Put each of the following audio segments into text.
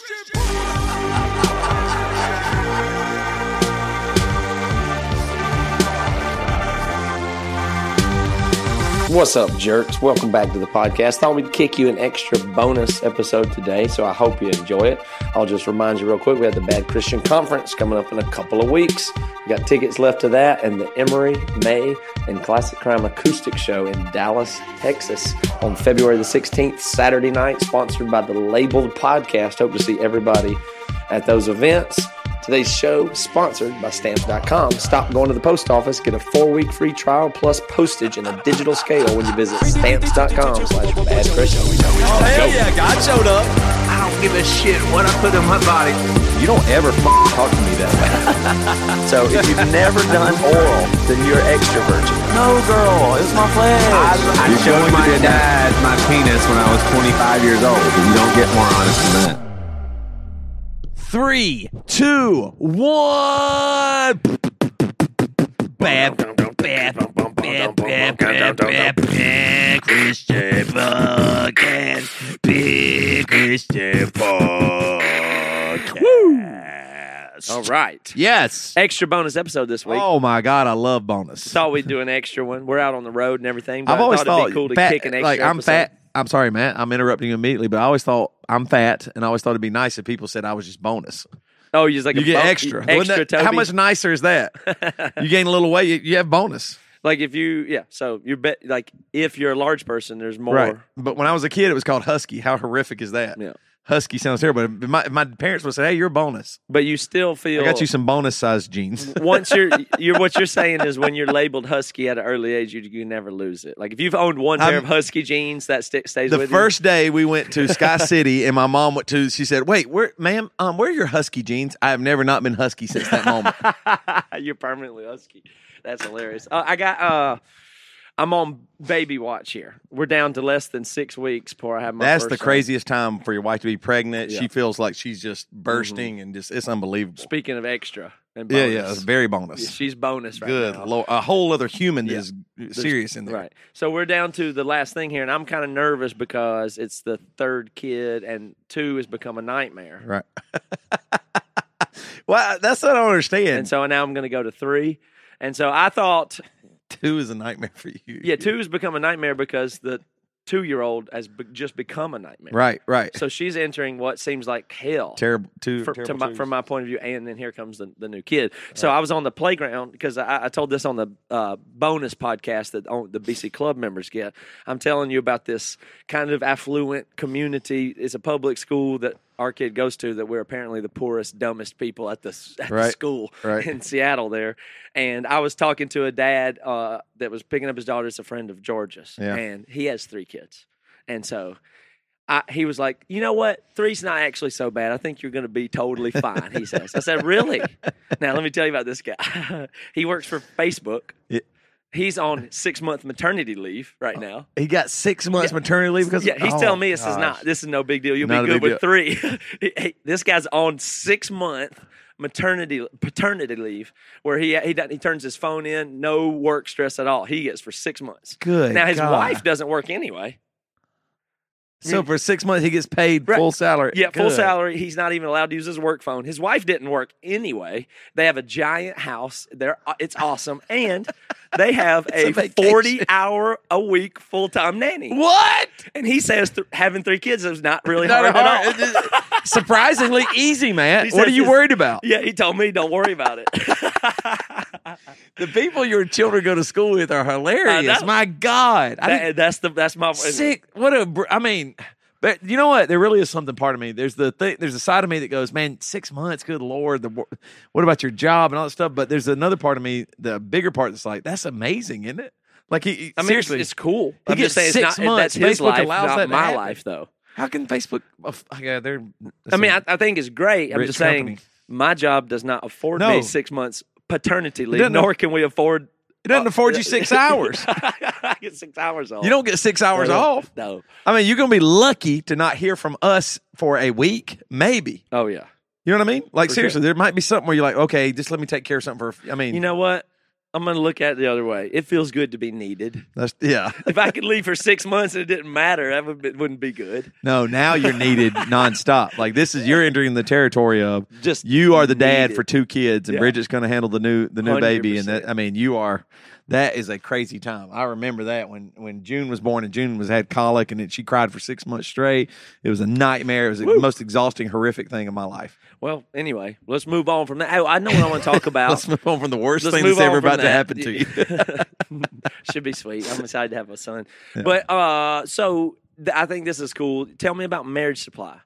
Christian. What's up, jerks? Welcome back to the podcast. Thought we'd kick you an extra bonus episode today, so I hope you enjoy it. I'll just remind you real quick we have the Bad Christian Conference coming up in a couple of weeks. We got tickets left to that and the Emery, Mae, and Classic Crime Acoustic Show in Dallas, Texas on February the 16th, Saturday night, sponsored by the Labeled Podcast. Hope to see everybody at those events. Today's show sponsored by Stamps.com. Stop going to the post office, get a four-week free trial plus postage in a digital scale when you visit Stamps.com slash Bad Christian. Oh, hell yeah, God showed up. I don't give a shit what I put in my body. You don't ever f- talk to me that way. So if you've never done oral, then you're extra virgin. No, girl, it's my flesh. I, I You're showed my dad my penis when I was 25 years old. You don't get more honest than that. Three, two, one. Christian podcast. Big Christian podcast. All right. Yes. Extra bonus episode this week. Oh my God, I love bonus. Thought we'd do an extra one. We're out on the road and everything. But I've always thought, thought, it'd be cool to fat- kick an extra like I'm episode. fat. I'm sorry, Matt. I'm interrupting you immediately, but I always thought I'm fat, and I always thought it'd be nice if people said I was just bonus. Oh, you just like you a get extra. Extra. that- how much nicer is that? you gain a little weight, you, you have bonus. Like if you, yeah. So you're bet like if you're a large person, there's more. Right. But when I was a kid, it was called Husky. How horrific is that? Yeah. Husky sounds terrible. But my, my parents would say, "Hey, you're a bonus. But you still feel. I got you some bonus sized jeans." once you're, you're what you're saying is when you're labeled husky at an early age, you you never lose it. Like if you've owned one pair I'm- of husky jeans, that st- stays the first day we went to Sky City, and my mom went to. She said, "Wait, where, ma'am? Um, where are your Husky jeans? I have never not been Husky since that moment." you. you're permanently husky. That's hilarious. Uh, I got. uh I'm on baby watch here. We're down to less than six weeks before I have my. That's the son. craziest time for your wife to be pregnant. Yeah. She feels like she's just mm-hmm. bursting and just it's unbelievable. Speaking of extra and Yeah, bonus, yeah, it's very bonus. she's bonus right Good, now. Lord, a whole other human Yeah. is serious in there. Right. So we're down to the last thing here, and I'm kind of nervous because it's the third kid, and two has become a nightmare. Right. well, that's what I don't understand. And so now I'm going to go to three. And so I thought, Two is a nightmare for you. yeah, two has become a nightmare because the two year old has be- just become a nightmare. Right, right. So she's entering what seems like hell. terrible. Two. for, terrible my, from my point of view, and then here comes the, the new kid. So I was on the playground because I, I told this on the uh, bonus podcast that on, the BC Club members get. I'm telling you about this kind of affluent community. It's a public school that our kid goes to. That we're apparently the poorest, dumbest people at the, at the school right. in Seattle there. And I was talking to a dad uh, that was picking up his daughter. It's a friend of George's, Yeah. and he has three kids, and so. I, he was like, you know what? Three's not actually so bad. I think you're going to be totally fine. He says. I said, really? Now let me tell you about this guy. he works for Facebook. Yeah. He's on six month maternity leave right uh, now. he got six months maternity leave because Yeah, he's oh, telling me this is not. Oh, this is no big deal. You'll Not be good with three. He- he- this guy's on six month maternity paternity leave where he he he turns his phone in, no work stress at all. He gets for six months. Good. now his God. wife doesn't work anyway. So for six months he gets paid Right. full salary. Yeah, full Good. salary. He's not even allowed to use his work phone. His wife didn't work anyway. They have a giant house. They're uh, it's awesome, and they have a a forty hour a week full time nanny. What? And he says th- having three kids is not really Not hard, hard. at all. Surprisingly easy, man. He What are you worried about? yeah, he told me don't worry about it. The people your children go to school with are hilarious. know. My God, That- that's the that's my sick. What a. I mean, but you know what? There really is something part of me. There's the thing. There's a side of me that goes, man, six months. Good lord. The what about your job and all that stuff? But there's another part of me, the bigger part, that's like, that's amazing, isn't it? Like he, he- I mean, seriously, it's, it's cool. I'm just saying it's six not months. that's Facebook life, allows not that my happen. life though. how can Facebook? oh, yeah, they're. I mean, I, I think it's great. I'm just saying company. My job does not afford No. me six months paternity leave, doesn't- nor can we afford. it doesn't afford you six hours. I get six hours off. You don't get six hours No. off. No. I mean, you're going to be lucky to not hear from us for a week, maybe. Oh yeah. You know what I mean? Like For seriously, sure. there might be something where you're like, okay, just let me take care of something for. I mean, You know what? I'm going to look at it the other way. It feels good to be needed. That's yeah. If I could leave for six months and it didn't matter, that would be, wouldn't be good. No, now you're needed nonstop. Like this is you're entering the territory of Just you are the dad needed. for two kids, and Yeah. Bridget's going to handle the new the new baby, and that I mean you are. That is a crazy time. I remember that when when June was born and June was had colic and it, she cried for six months straight. It was a nightmare. It was the most exhausting, horrific thing of my life. Well, anyway, let's move on from that. Oh, I know what I want to talk about. Let's move on from the worst Let's thing that's ever about to happen to you. Should be sweet. I'm excited to have a son. But uh, so th- I think this is cool. Tell me about Marriage Supply.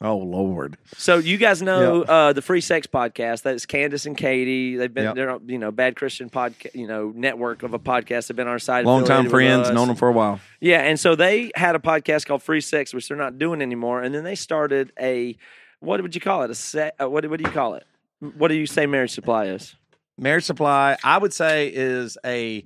Oh Lord. So you guys know uh, the Free Sex Podcast. That's Candace and Katie. They've been Yep. they're you know bad Christian podcast you know network of a podcast. They've been on our side. Long time friends, known them for a while. Yeah, and so they had a podcast called Free Sex, which they're not doing anymore. And then they started a what would you call it? A set? Uh, what what do you call it? What do you say Marriage Supply is? Marriage Supply, I would say, is a.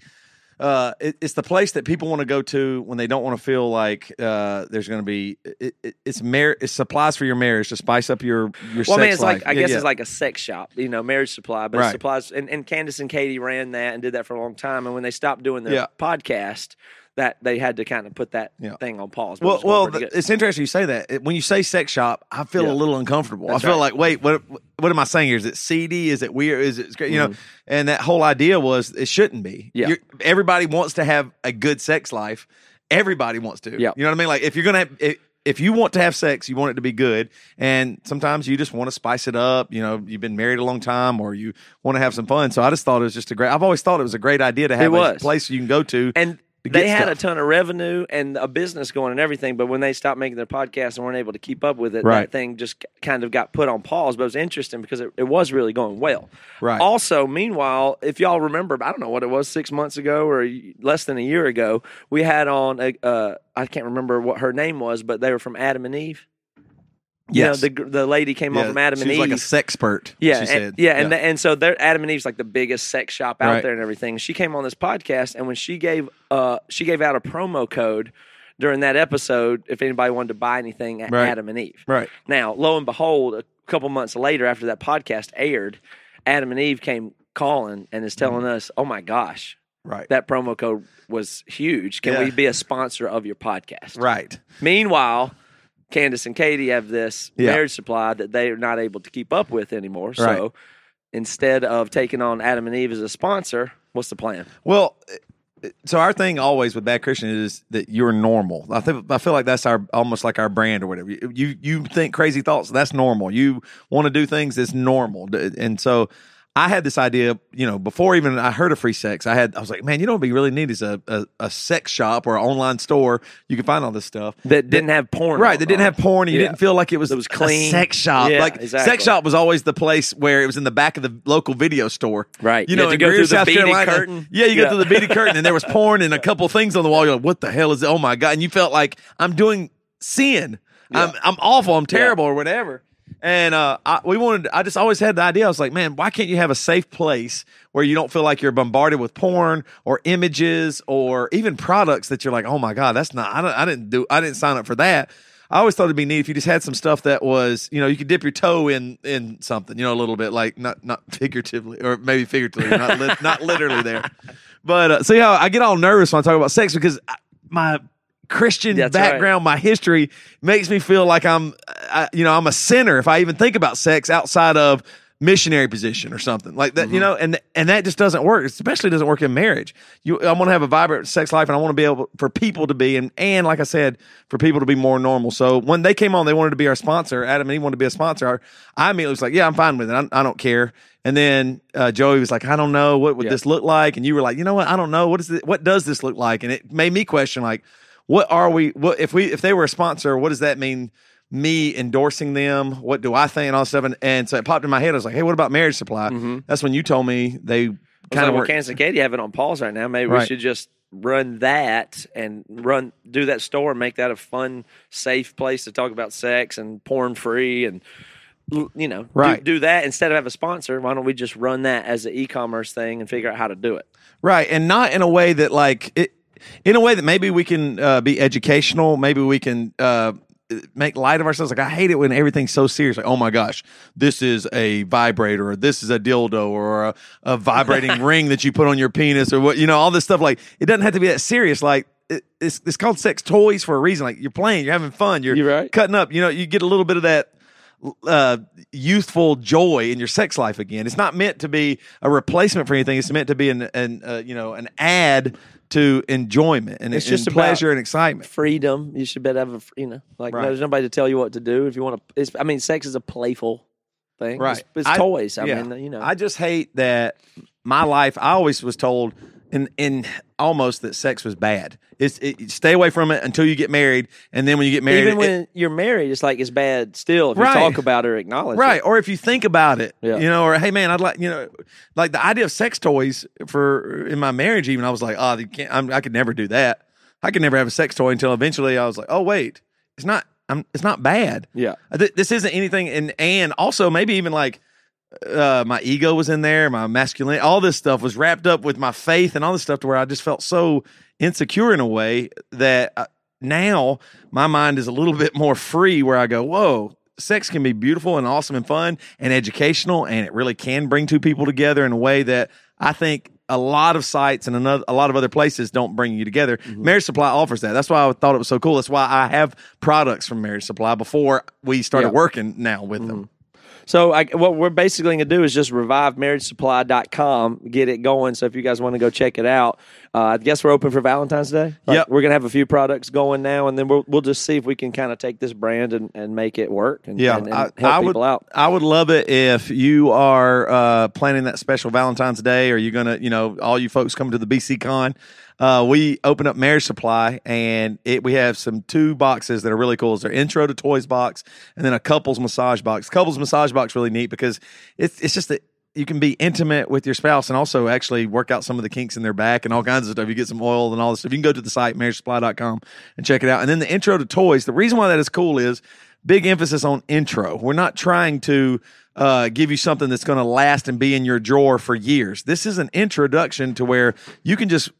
Uh, it, it's the place that people want to go to when they don't want to feel like uh, there's going to be. It, it, it's mar- It's supplies for your marriage to spice up your your Well, I mean, it's life. like I Yeah, guess yeah. it's like a sex shop, you know, marriage supply, but Right. it supplies. And, and Candace and Katie ran that and did that for a long time. And when they stopped doing their Yeah. podcast, that they had to kind of put that Yeah. thing on pause. Well, well, it's interesting you say that. When you say sex shop, I feel Yeah. a little uncomfortable. That's I feel right. like, wait, what? What am I saying here? Is it seedy? Is it weird? Is it you know? Mhm. And that whole idea was it shouldn't be. Yeah. You're- everybody wants to have a good sex life. Everybody wants to. Yeah. You know what I mean? Like if you're gonna have. If, if you want to have sex, you want it to be good, and sometimes you just want to spice it up. You know, you've been married a long time, or you want to have some fun. So I just thought it was just a great. I've always thought it was a great idea to have a place you can go to. and they had stuff. a ton of revenue and a business going and everything. But when they stopped making their podcast and weren't able to keep up with it, Right. that thing just kind of got put on pause. But it was interesting because it, it was really going well. Right. Also, meanwhile, if y'all remember, I don't know what it was, six months ago or less than a year ago, we had on a, uh, I can't remember what her name was, but they were from Adam and Eve. You know, Yes. the the lady came on Yeah, from Adam she and was Eve. like a sexpert. Yeah, she and, said. yeah, and the- and so Adam and Eve's like the biggest sex shop out Right. there and everything. She came on this podcast, and when she gave uh she gave out a promo code during that episode if anybody wanted to buy anything at Right. Adam and Eve. right. Now, lo and behold, a couple months later, after that podcast aired, Adam and Eve came calling and is telling us, "Oh my gosh, Right. that promo code was huge. Can Yeah. we be a sponsor of your podcast?" right. Meanwhile, Candace and Katie have this Yeah. marriage supply that they are not able to keep up with anymore. Right. So instead of taking on Adam and Eve as a sponsor, what's the plan? Well, so our thing always with Bad Christian is that you're normal. I think I feel like that's our almost like our brand or whatever. You you, you think crazy thoughts, that's normal. You want to do things that's normal, and so. I had this idea, you know, before even I heard of free sex. I had, I was like, man, you know, what would be really neat is a, a, a sex shop or an online store. You can find all this stuff. That didn't have porn. Right, they didn't have porn, and you Yeah. didn't feel like it was It was a clean. sex shop. Yeah, like exactly. sex shop was always the place where it was in the back of the local video store. Right. You You know, in go Greer, through the South beaded Carolina. curtain. Yeah, you go Yeah. through the beaded curtain, and there was porn and a couple things on the wall. You're like, what the hell is it? Oh my god! And you felt like I'm doing sin. I'm I'm awful. I'm terrible or whatever. And uh, I, we wanted. I just always had the idea. I was like, man, why can't you have a safe place where you don't feel like you're bombarded with porn or images or even products that you're like, oh my god, that's not. I, I didn't do. I didn't sign up for that. I always thought it'd be neat if you just had some stuff that was, you know, you could dip your toe in in something, you know, a little bit, like not not figuratively or maybe figuratively, not li- not literally there. But uh, see how I get all nervous when I talk about sex because I, my Christian That's right. background, my history makes me feel like I'm, I, you know, I'm a sinner if I even think about sex outside of missionary position or something like that, Mm-hmm. you know, and and that just doesn't work. Especially doesn't work in marriage. You, I want to have a vibrant sex life, and I want to be able for people to be, and and like I said, for people to be more normal. So when they came on, they wanted to be our sponsor. Adam and Eve wanted to be a sponsor. I immediately was like, yeah, I'm fine with it. I, I don't care. And then uh, Joey was like, I don't know what would Yeah. this look like, and you were like, you know what, I don't know what is it, what does this look like, and it made me question like, what are we? What if we if they were a sponsor? What does that mean? Me endorsing them? What do I think and all that stuff? And, and so it popped in my head. I was like, hey, what about Marriage Supply? Mm-hmm. That's when you told me they Kind kind of well, were Candace Katie have it on pause right now. Maybe we should just run that and run do that store and make that a fun, safe place to talk about sex and porn free and you know Right. do, do that instead of have a sponsor. Why don't we just run that as an e-commerce thing and figure out how to do it? Right, and not in a way that like it, in a way that maybe we can uh, be educational. Maybe we can uh, make light of ourselves. Like I hate it when everything's so serious. Like, oh my gosh, this is a vibrator, or this is a dildo, or a, a vibrating ring that you put on your penis, or what you know, all this stuff. Like it doesn't have to be that serious. Like it, it's it's called sex toys for a reason. Like you're playing, you're having fun, you're, You're right. cutting up. You know, you get a little bit of that uh, youthful joy in your sex life again. It's not meant to be a replacement for anything. It's meant to be an, an uh, you know an add to enjoyment and It's and just pleasure and excitement. freedom. You should better have a, you know, like Right. there's nobody to tell you what to do. If you want to, it's, I mean, sex is a playful thing. Right. It's, it's I- toys. I yeah. mean, you know, I just hate that my life. I always was told in in almost that sex was bad. It's it, stay away from it until you get married, and then when you get married, even it- when you're married, it's like it's bad still if Right. you talk about it or acknowledge right it. or if you think about it Yeah. you know or hey man i'd like you know like the idea of sex toys for in my marriage even i was like oh you can't I'm, i could never do that i could never have a sex toy until eventually i was like oh wait it's not I'm, it's not bad Yeah. This isn't anything and and also maybe even like uh my ego was in there my masculine all this stuff was wrapped up with my faith and all this stuff to where i just felt so insecure in a way that uh, now my mind is a little bit more free where i go whoa sex can be beautiful and awesome and fun and educational and it really can bring two people together in a way that i think a lot of sites and another, a lot of other places don't bring you together. Marriage Supply offers that. That's why I thought it was so cool. That's why I have products from Marriage Supply before we started Yeah. working now with them. So I, what we're basically going to do is just revivemarriagesupply.com, get it going. So if you guys want to go check it out, uh, I guess we're open for Valentine's Day. Like, Yep. We're going to have a few products going now, and then we'll, we'll just see if we can kind of take this brand and, and make it work and, Yeah, and, and I, help I people would. out. I would love it if you are uh, planning that special Valentine's Day, or you're gonna, you know, all you folks come to the BC Con. Uh, we open up Marriage Supply, and it we have some two boxes that are really cool. It's their intro to toys box, and then a couples massage box. Couples massage box really neat because it's it's just that you can be intimate with your spouse and also actually work out some of the kinks in their back and all kinds of stuff. You get some oil and all this stuff. You can go to the site, marriagesupply.com, and check it out. And then the intro to toys. The reason why that is cool is big emphasis on intro. We're not trying to uh, give you something that's going to last and be in your drawer for years. This is an introduction to where you can just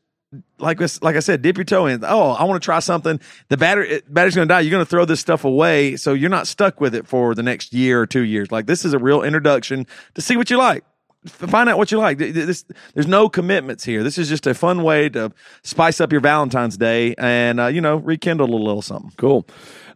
like this, like I said, dip your toe in. Oh, I want to try something. The battery battery's going to die. You're going to throw this stuff away, so you're not stuck with it for the next year or two years. Like this is a real introduction to see what you like. Find out what you like. Th- th- This, there's no commitments here. This is just a fun way to spice up your Valentine's Day and uh, you know rekindle a little something. Cool.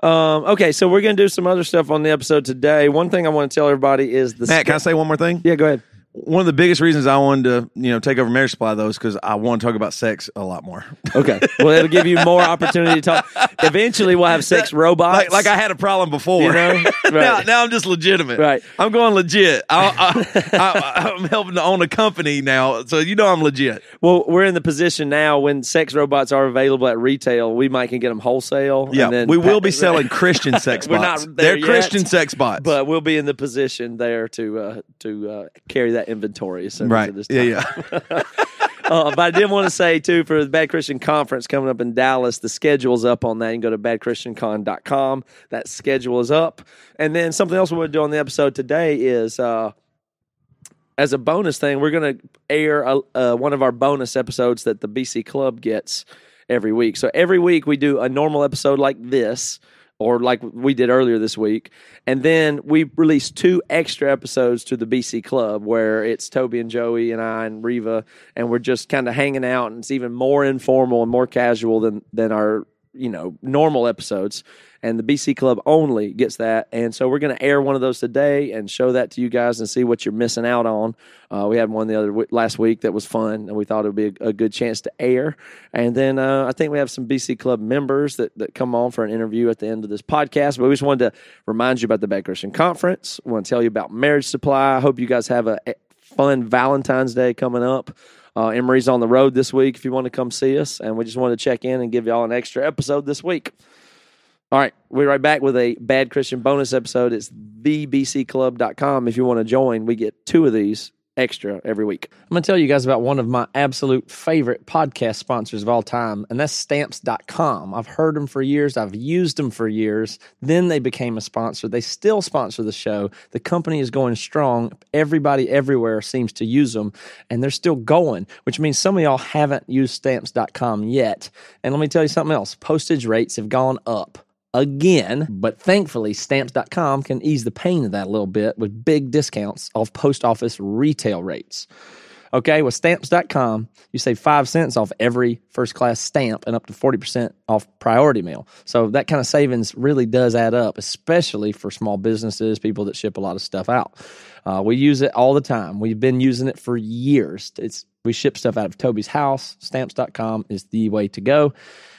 Um, okay, so we're going to do some other stuff on the episode today. One thing I want to tell everybody is the Matt, can I say one more thing? yeah, go ahead. One of the biggest reasons I wanted to you know take over Marriage Supply though is because I want to talk about sex a lot more. Okay, well, it'll give you more opportunity to talk. Eventually, we'll have sex robots. like, like I had a problem before. You know? now, Right. now I'm just legitimate. Right. I'm going legit. I, I'm helping to own a company now, so you know I'm legit. Well, we're in the position now when sex robots are available at retail, we might can get them wholesale. Yeah, and then we will be selling Christian sex We're bots. They're yet, Christian sex bots. but we'll be in the position there to uh, to uh, carry that inventory. As soon right. As it is Yeah, time. yeah. uh, but I did want to say too for the Bad Christian Conference coming up in Dallas, the schedule's up on that. You can go to badchristiancon.com. That schedule is up. And then something else we want to do on the episode today is uh, as a bonus thing, we're going to air a, uh, one of our bonus episodes that the BC Club gets every week. So every week we do a normal episode like this. Or like we did earlier this week, and then we released two extra episodes to the BC Club where it's Toby and Joey and I and Riva, and we're just kind of hanging out, and it's even more informal and more casual than than our you know normal episodes and the BC Club only gets that. And so we're going to air one of those today and show that to you guys and see what you're missing out on. Uh, we had one the other w- last week that was fun, and we thought it would be a, a good chance to air. And then uh, I think we have some BC Club members that, that come on for an interview at the end of this podcast. But we just wanted to remind you about the Bad Christian Conference. We want to tell you about Marriage Supply. I hope you guys have a, fun Valentine's Day coming up. Uh, Emery's on the road this week if you want to come see us. And we just wanted to check in and give y'all an extra episode this week. All right, we're right back with a Bad Christian bonus episode. It's thebcclub.com. If you want to join, we get two of these extra every week. I'm going to tell you guys about one of my absolute favorite podcast sponsors of all time, and that's stamps.com. I've heard them for years, I've used them for years. Then they became a sponsor. They still sponsor the show. The company is going strong. Everybody everywhere seems to use them, and they're still going, which means some of y'all haven't used stamps.com yet. And let me tell you something else postage rates have gone up again. But thankfully, stamps.com can ease the pain of that a little bit with big discounts off post office retail rates. Okay, with stamps.com, you save five cents off every first class stamp and up to 40% off priority mail. So that kind of savings really does add up, especially for small businesses, people that ship a lot of stuff out. Uh, we use it all the time. We've been using it for years. It's we ship stuff out of Toby's house. Stamps.com is the way to go.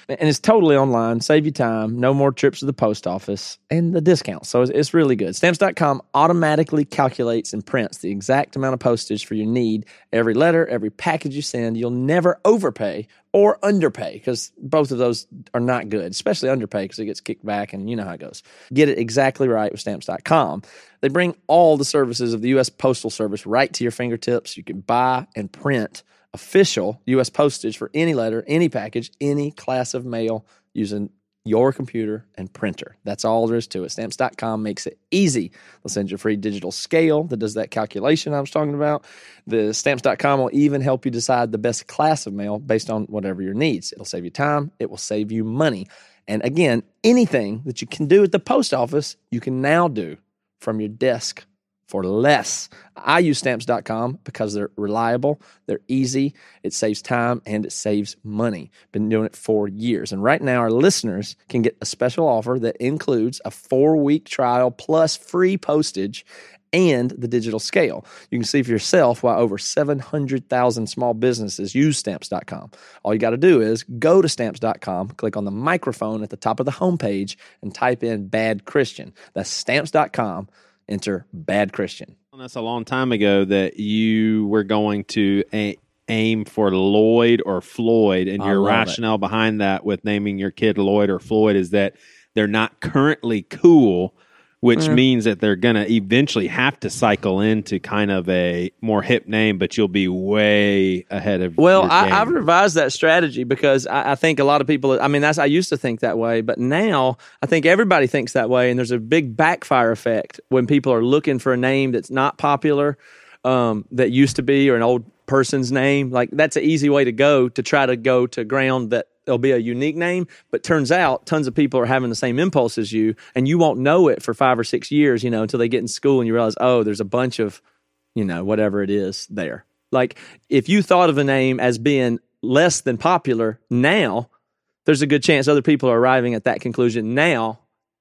And it's totally online, save you time, no more trips to the post office, and the discount. So it's, it's really good. Stamps.com automatically calculates and prints the exact amount of postage for your need. Every letter, every package you send, you'll never overpay or underpay because both of those are not good, especially underpay because it gets kicked back and you know how it goes. Get it exactly right with stamps.com. They bring all the services of the U.S. Postal Service right to your fingertips. You can buy and print official U.S. postage for any letter, any package, any class of mail using your computer and printer. That's all there is to it. Stamps.com makes it easy. They'll send you a free digital scale that does that calculation I was talking about. The Stamps.com will even help you decide the best class of mail based on whatever your needs. It'll save you time, it will save you money. And again, anything that you can do at the post office, you can now do from your desk for less. I use stamps.com because they're reliable, they're easy, it saves time, and it saves money. Been doing it for years. And right now, our listeners can get a special offer that includes a four week trial plus free postage and the digital scale. You can see for yourself why over 700,000 small businesses use stamps.com. All you got to do is go to stamps.com, click on the microphone at the top of the homepage, and type in bad Christian. That's stamps.com enter bad Christian. That's a long time ago that you were going to a- aim for Lloyd or Floyd, and I your love it. rationale behind that with naming your kid Lloyd or Floyd is that they're not currently cool, which Mm. means that they're going to eventually have to cycle into kind of a more hip name, but you'll be way ahead of. Well, I, I've revised that strategy because I, I think a lot of people. I mean, that's I used to think that way, but now I think everybody thinks that way, and there's a big backfire effect when people are looking for a name that's not popular, um, that used to be, or an old person's name. Like that's an easy way to go to try to go to ground that there'll be a unique name. But turns out, tons of people are having the same impulse as you, and you won't know it for five or six years, you know, until they get in school and you realize, oh, there's a bunch of you know, whatever it is there. Like if you thought of a name as being less than popular now, there's a good chance other people are arriving at that conclusion now.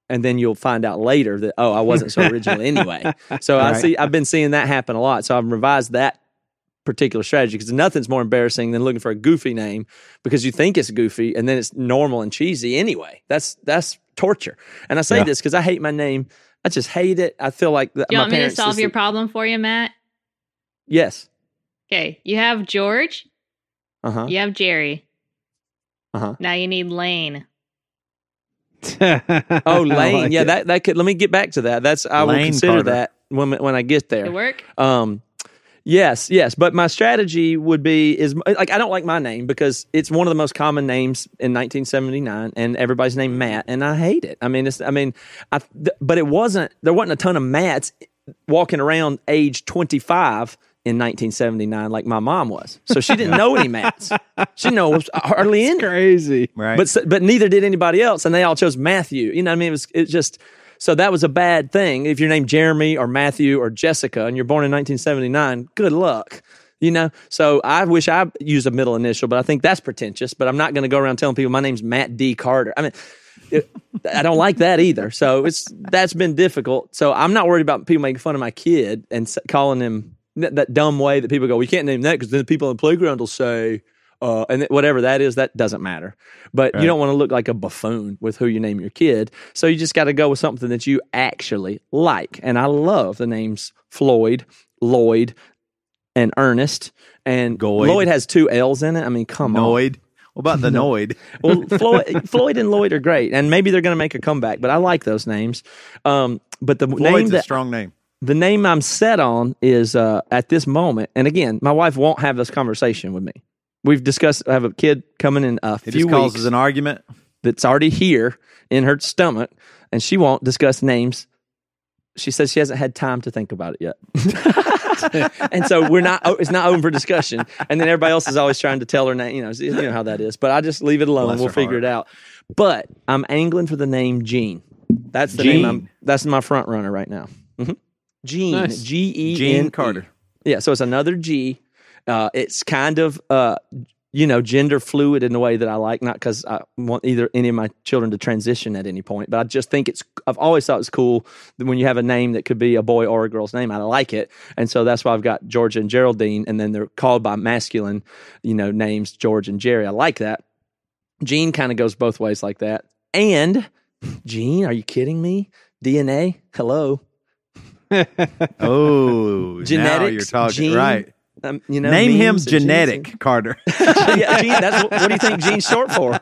And then you'll find out later that, oh, I wasn't so original anyway. So I see, I've been seeing that happen a lot. So I've revised that particular strategy because nothing's more embarrassing than looking for a goofy name because you think it's goofy and then it's normal and cheesy anyway. That's, that's torture. And I say Yeah. this because I hate my name. I just hate it. I feel like Do you my want me to solve your problem for you, Matt? Yes. Okay, you have George, Uh huh. you have Jerry. Uh-huh. Now you need Lane. Oh, Lane. like yeah, it. that that could. Let me get back to that. That's I will consider Carter. that when when I get It there. work? Um, yes, yes. But my strategy would be is like I don't like my name because it's one of the most common names in 1979, and everybody's named Matt, and I hate it. I mean, it's I mean, I th- but it wasn't there wasn't a ton of Matts walking around age 25 in 1979 like my mom was, so she didn't know any Matts. She didn't know hardly any. crazy. Right. But s- but neither did anybody else, and they all chose Matthew. You know, what I mean, it was it just so that was a bad thing. If you're named Jeremy or Matthew or Jessica, and you're born in 1979, good luck. You know, so I wish I used a middle initial, but I think that's pretentious. But I'm not going to go around telling people my name's Matt D Carter. I mean, it, I don't like that either. So it's that's been difficult. So I'm not worried about people making fun of my kid and calling him that, dumb way that people go, we can't name that because then the people on the playground will say, uh, and whatever that is, that doesn't matter. But you don't want to look like a buffoon with who you name your kid. So you just got to go with something that you actually like. And I love the names Floyd, Lloyd, and Ernest. And Goyd. Lloyd has two L's in it. I mean, come on. Noid. What about the Noid? Well, Floyd, Floyd and Lloyd are great, and maybe they're going to make a comeback. But I like those names. Um, but the name Floyd's a that strong name. the name I'm set on is uh, at this moment, and again, my wife won't have this conversation with me. We've discussed. I have a kid coming in a It few just causes weeks an argument. that's already here in her stomach, and she won't discuss names. She says she hasn't had time to think about it yet, and so we're not. It's not open for discussion. And then everybody else is always trying to tell her name. You know, you know how that is. But I just leave it alone. Bless we'll her figure it out. but I'm angling for the name Gene. That's the Gene. name. I'm, that's my front runner right now. hmm Gene. Nice. G E Gene N. Carter. Yeah, so it's another G. Uh, it's kind of uh, you know gender fluid in the way that I like, not because I want either any of my children to transition at any point, but I just think it's. I've always thought it's cool that when you have a name that could be a boy or a girl's name. I like it, and so that's why I've got Georgia and Geraldine, and then they're called by masculine, you know, names George and Jerry. I like that. Gene kind of goes both ways like that, and Gene, are you kidding me? DNA, hello, Oh, now Genetics, you're talking gene, right. Um, you know, Name him memes and genes Genetic Carter. yeah, Gene, that's what, what do you think Gene's short for?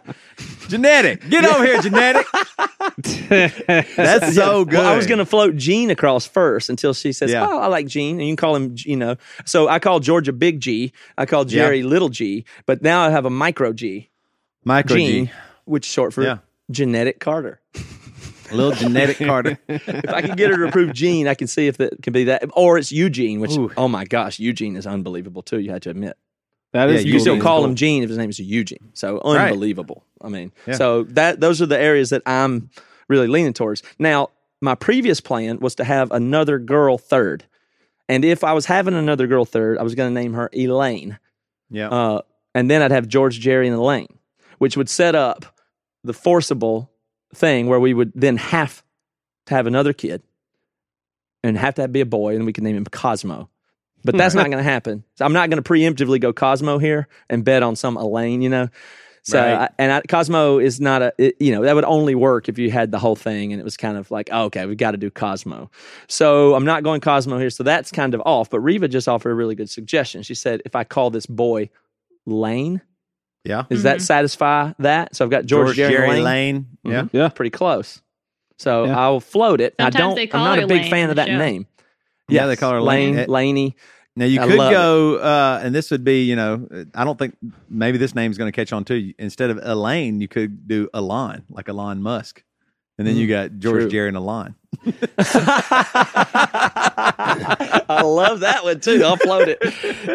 genetic, get over here, Genetic. That's so good. Well, I was going to float Gene across first until she says, Yeah. "Oh, I like Gene," and you can call him, you know. So I call Georgia Big G. I call Jerry Little G. But now I have a micro G, Micro Gene, G, which is short for Yeah. Genetic Carter. little Genetic Carter. If I can get her to approve Gene, I can see if it can be that, or it's Eugene. Which, Ooh. oh my gosh, Eugene is unbelievable too. You had to admit. That Yeah, is You Eugene can still call cool. him Gene if his name is Eugene. So Right. unbelievable. I mean, Yeah. so that those are the areas that I'm really leaning towards. Now, my previous plan was to have another girl third, and if I was having another girl third, I was going to name her Elaine, Yeah. uh, and then I'd have George, Jerry, and Elaine, which would set up the forcible thing where we would then have to have another kid and have to be a boy, and we could name him Cosmo. But that's not going to happen. So I'm not going to preemptively go Cosmo here and bet on some Elaine, you know. So Right. I, and I, Cosmo is not a it- you know that would only work if you had the whole thing and it was kind of like oh, okay we've got to do Cosmo. So I'm not going Cosmo here. So that's kind of off. But Reva just offered a really good suggestion. She said if I call this boy Lane, yeah. does that satisfy that? So I've got George, George Jerry, Jerry Lane, Lane. Yeah. Yeah. pretty close. So Yeah. I'll float it. I Sometimes don't. they I'm not a big Lane fan of that show. name. Yeah, they call her Lane. Lane. Laney. Now you I could go, uh, and this would be, you know, I don't think maybe this name's going to catch on too. Instead of Elaine, you could do Elon, like Elon Musk, and then you got George, true. Jerry, and Elon. I love that one too. I'll float it.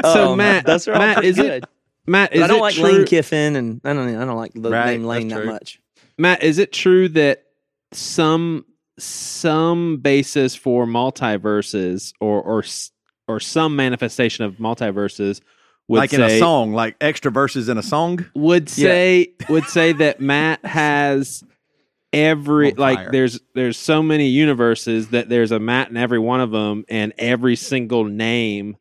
So, Um, Matt- that's all Matt, pretty is it- good. Matt, is I don't it like true, Lane Kiffin, and I don't. I don't like the Right, name Lane that much. Matt, is it true that some some basis for multiverses or or or some manifestation of multiverses would like say in a song, like extra verses in a song. would say would say that Matt has every On like fire. there's there's so many universes that there's a Matt in every one of them and every single name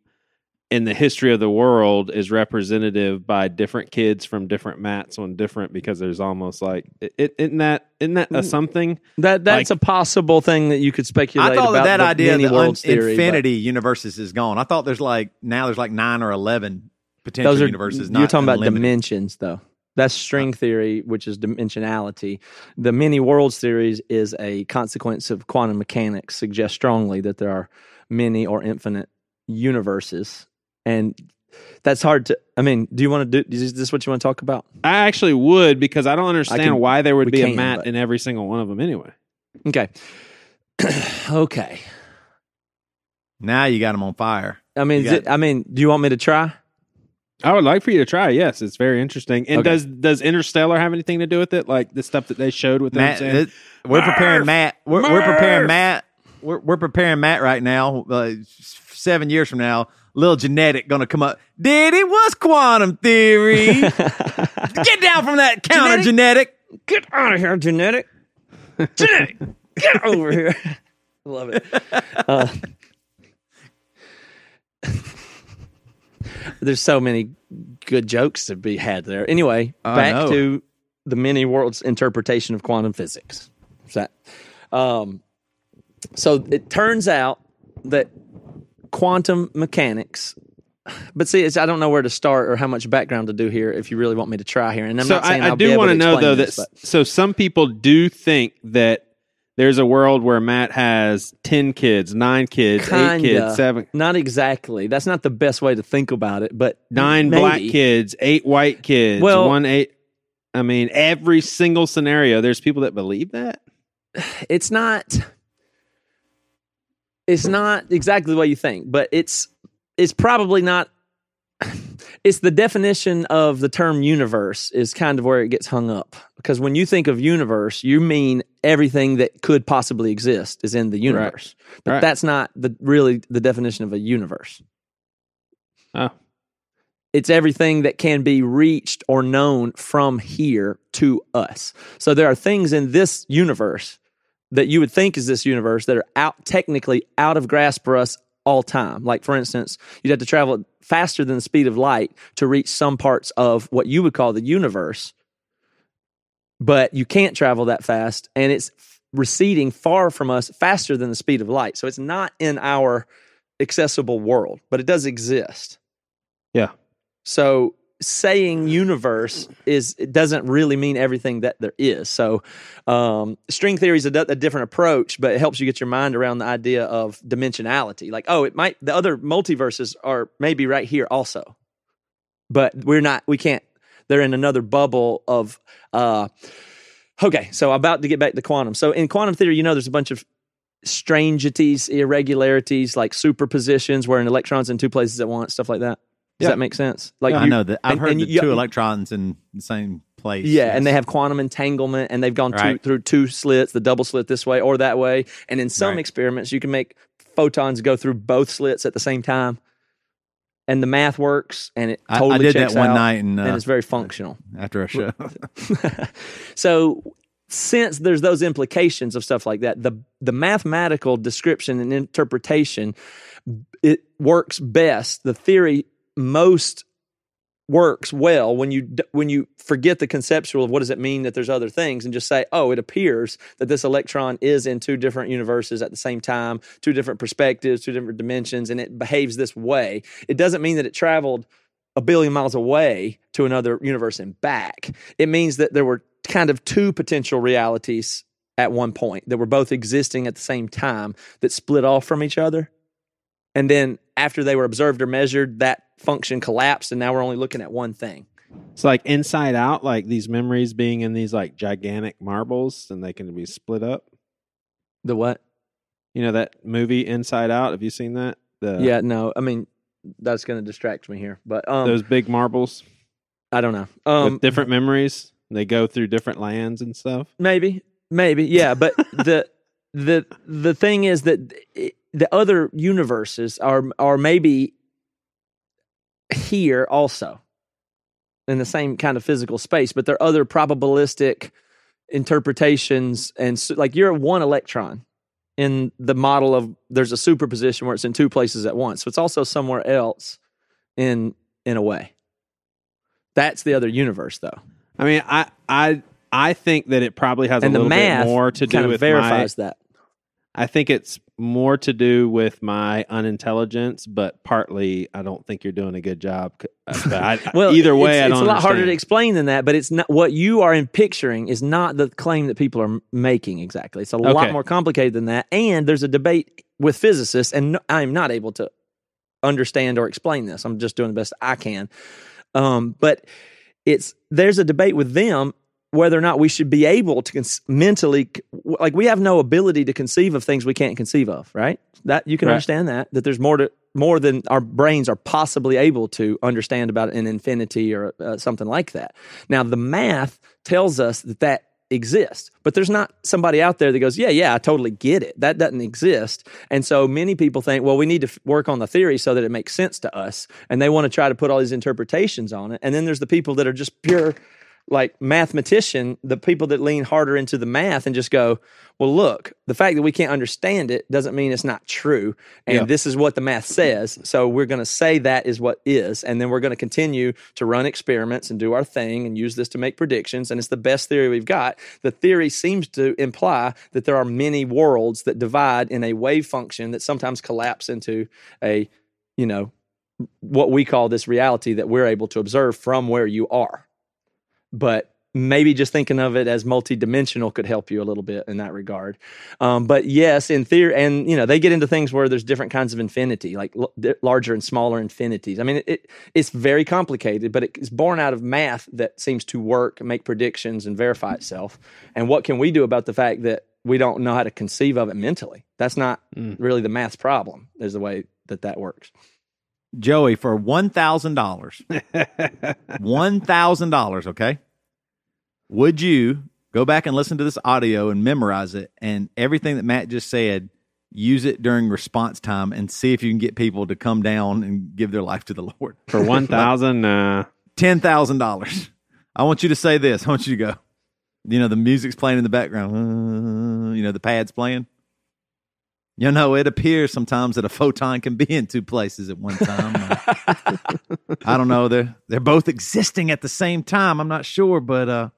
in the history of the world is representative by different kids from different Matts on different because there's almost like it, it isn't that isn't that a mm. something That that's a possible thing that you could speculate I thought about. that that the idea of the un- theory, but infinity universes is gone. I thought there's like now there's like nine or eleven potential Those are universes. You're not talking about dimensions, though. That's string oh. theory, which is dimensionality. The many worlds theory is a consequence of quantum mechanics. Suggests strongly that there are many or infinite universes, and that's hard to. I mean, do you want to do? Is this what you want to talk about? I actually would because I don't understand can- why there would we be a mat but- in every single one of them anyway. Okay. okay. Now you got them on fire. I mean, You is it, I mean, do you want me to try? I would like for you to try. Yes, it's very interesting. And Okay. does does Interstellar have anything to do with it? Like the stuff that they showed with them Matt, saying, it- we're preparing Matt. We're, we're preparing Matt. We're, we're preparing Matt right now. Uh, seven years from now, little genetic going to come up. Did it was quantum theory? Get down from that counter, genetic. Get out of here, genetic. genetic, get over here. I love it. Uh, there's so many good jokes to be had there. Anyway, I back know. to the many worlds interpretation of quantum physics. Is that? Um, so it turns out that quantum mechanics. But see, it's, I don't know where to start or how much background to do here. If you really want me to try here, and I'm so not saying I, I do want to know though this, that but- so some people do think that there's a world where Matt has ten kids, nine kids, eight Kinda. kids, seven, Not exactly. That's not the best way to think about it, but nine maybe. black kids, eight white kids, Well- one eight. I mean, every single scenario, there's people that believe that. It's not. It's not exactly the way you think, but it's it's probably not. it's the definition of the term universe is kind of where it gets hung up because when you think of universe you mean everything that could possibly exist is in the universe but Right. that's not the really the definition of a universe Oh. it's everything that can be reached or known from here to us so there are things in this universe that you would think is this universe that are out technically out of grasp for us all time. Like for instance you'd have to travel faster than the speed of light to reach some parts of what you would call the universe but you can't travel that fast and it's receding far from us faster than the speed of light. So it's not in our accessible world but it does exist. Yeah. so saying universe is it doesn't really mean everything that there is. So um, string theory is a, different approach but it helps you get your mind around the idea of dimensionality. Like oh it might the other multiverses are maybe right here also. But we're not we can't they're in another bubble of uh okay so I'm about to get back to quantum. So in quantum theory you know there's a bunch of strangeties irregularities like superpositions where an electron's in two places at once stuff like that does Yeah. that make sense like I you- know that. I've and- heard and the you- two electrons in the same place. yeah, yes. and they have quantum entanglement, and they've gone two, through two slits, the double slit this way or that way. And in some Right. experiments, you can make photons go through both slits at the same time, and the math works, and it I, totally I did checks that one out, night and, uh, and it's very functional. after a show. so since there's those implications of stuff like that the the mathematical description and interpretation it works best the theory most works well when you when you forget the conceptual of what does it mean that there's other things and just say oh it appears that this electron is in two different universes at the same time two different perspectives two different dimensions and it behaves this way. It doesn't mean that it traveled a billion miles away to another universe and back. It means that there were kind of two potential realities at one point that were both existing at the same time that split off from each other and then after they were observed or measured that function collapsed and now we're only looking at one thing It's like inside out, like these memories being in these like gigantic marbles and they can be split up. the what You know that movie Inside Out? Have you seen that? The yeah no i mean that's going to distract me here but um those big marbles i don't know um with different memories. They go through different lands and stuff. maybe maybe yeah but the the the thing is that it- the other universes are are maybe here also in the same kind of physical space but there are other probabilistic interpretations. And so, like you're one electron in the model of there's a superposition where it's in two places at once so it's also somewhere else in in a way. That's the other universe though. I mean, I I I think that it probably has and a little bit more to do kind of with my verifies that I think it's more to do with my unintelligence, but partly I don't think you're doing a good job. uh, I, Well, either way, it's, I it's don't It's a lot harder to explain than that. But it's not what you are in picturing is not the claim that people are making exactly. It's a lot more complicated than that. And there's a debate with physicists, and no, I'm not able to understand or explain this. I'm just doing the best I can. Um, but it's there's a debate with them whether or not we should be able to cons- mentally like we have no ability to conceive of things we can't conceive of right? That you can Right. understand that that there's more to more than our brains are possibly able to understand about an infinity or uh, something like that. Now the math tells us that that exists but there's not somebody out there that goes yeah yeah i totally get it. That doesn't exist. And so many people think well we need to f- work on the theory so that it makes sense to us and they want to try to put all these interpretations on it. And then there's the people that are just pure like mathematician, the people that lean harder into the math and just go, well, look, the fact that we can't understand it doesn't mean it's not true. And Yeah. this is what the math says. So we're going to say that is what is. And then we're going to continue to run experiments and do our thing and use this to make predictions. And it's the best theory we've got. The theory seems to imply that there are many worlds that divide in a wave function that sometimes collapse into a, you know, what we call this reality that we're able to observe from where you are but maybe just thinking of it as multidimensional could help you a little bit in that regard. Um, but yes, in theory, and you know, they get into things where there's different kinds of infinity, like l- larger and smaller infinities. I mean, it, it's very complicated, but it's born out of math that seems to work, make predictions, and verify itself. And what can we do about the fact that we don't know how to conceive of it mentally? That's not Mm. really the math's problem. Is the way that that works. Joey, for one thousand dollars, one thousand dollars, okay? Would you go back and listen to this audio and memorize it, and everything that Matt just said, use it during response time, and see if you can get people to come down and give their life to the Lord For one thousand, uh, ten thousand dollars. I want you to say this. I want you to go. You know the music's playing in the background. Uh, you know the pads playing. You know it appears sometimes that a photon can be in two places at one time. I don't know. They're they're both existing at the same time. I'm not sure, but uh,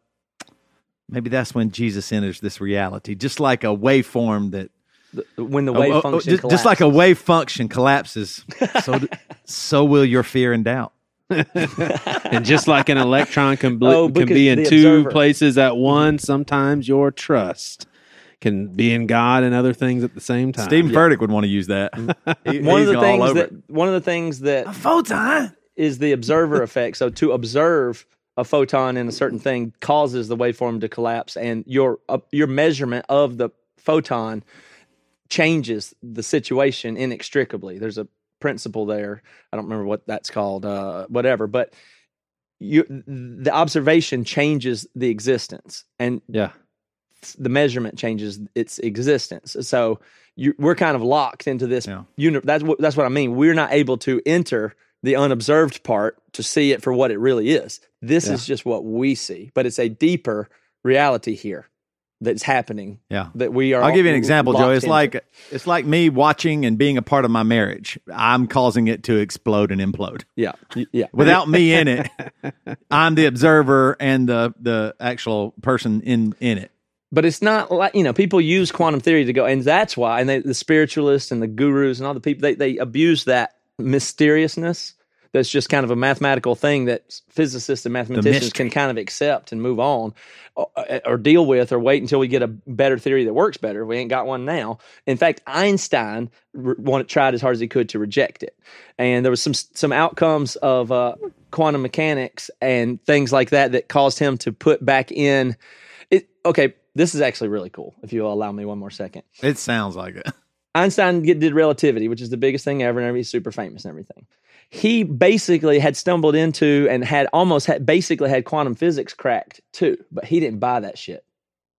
maybe that's when Jesus enters this reality, just like a waveform that The- when the Oh, wave oh, oh, function just, just like a collapses. wave function collapses. So so will your fear and doubt. and just like an electron can, bl- Oh, can be in two observer. places at mm-hmm. once, sometimes your trust can be in God and other things at the same time. Steven Furtick would want to use that. Mm. He- one of the things that it. one of the things that a photon. is the observer effect. So to observe a photon in a certain thing causes the waveform to collapse, and your uh, your measurement of the photon changes the situation inextricably. There's a principle there. I don't remember what that's called, uh, whatever, but you the observation changes the existence, and Yeah. the measurement changes its existence. So you, we're kind of locked into this. Yeah. Uni- that's what that's what I mean. We're not able to enter the unobserved part to see it for what it really is. This Yeah. is just what we see, but it's a deeper reality here that's happening. Yeah. that we are. I'll give you an example, Joey. It's into. like it's like me watching and being a part of my marriage. I'm causing it to explode and implode. yeah, yeah. Without me in it, I'm the observer and the the actual person in in it. But it's not like you know people use quantum theory to go, and that's why. And they, the spiritualists and the gurus and all the people they they abuse that mysteriousness. That's just kind of a mathematical thing that physicists and mathematicians can kind of accept and move on, or, or deal with, or wait until we get a better theory that works better. We ain't got one now. In fact, Einstein re- wanted, tried as hard as he could to reject it, and there was some some outcomes of uh, quantum mechanics and things like that that caused him to put back in. It okay. This is actually really cool. If you'll allow me one more second. It sounds like it. Einstein did relativity, which is the biggest thing ever, and he's super famous and everything. He basically had stumbled into and had almost had basically had quantum physics cracked too, but he didn't buy that shit.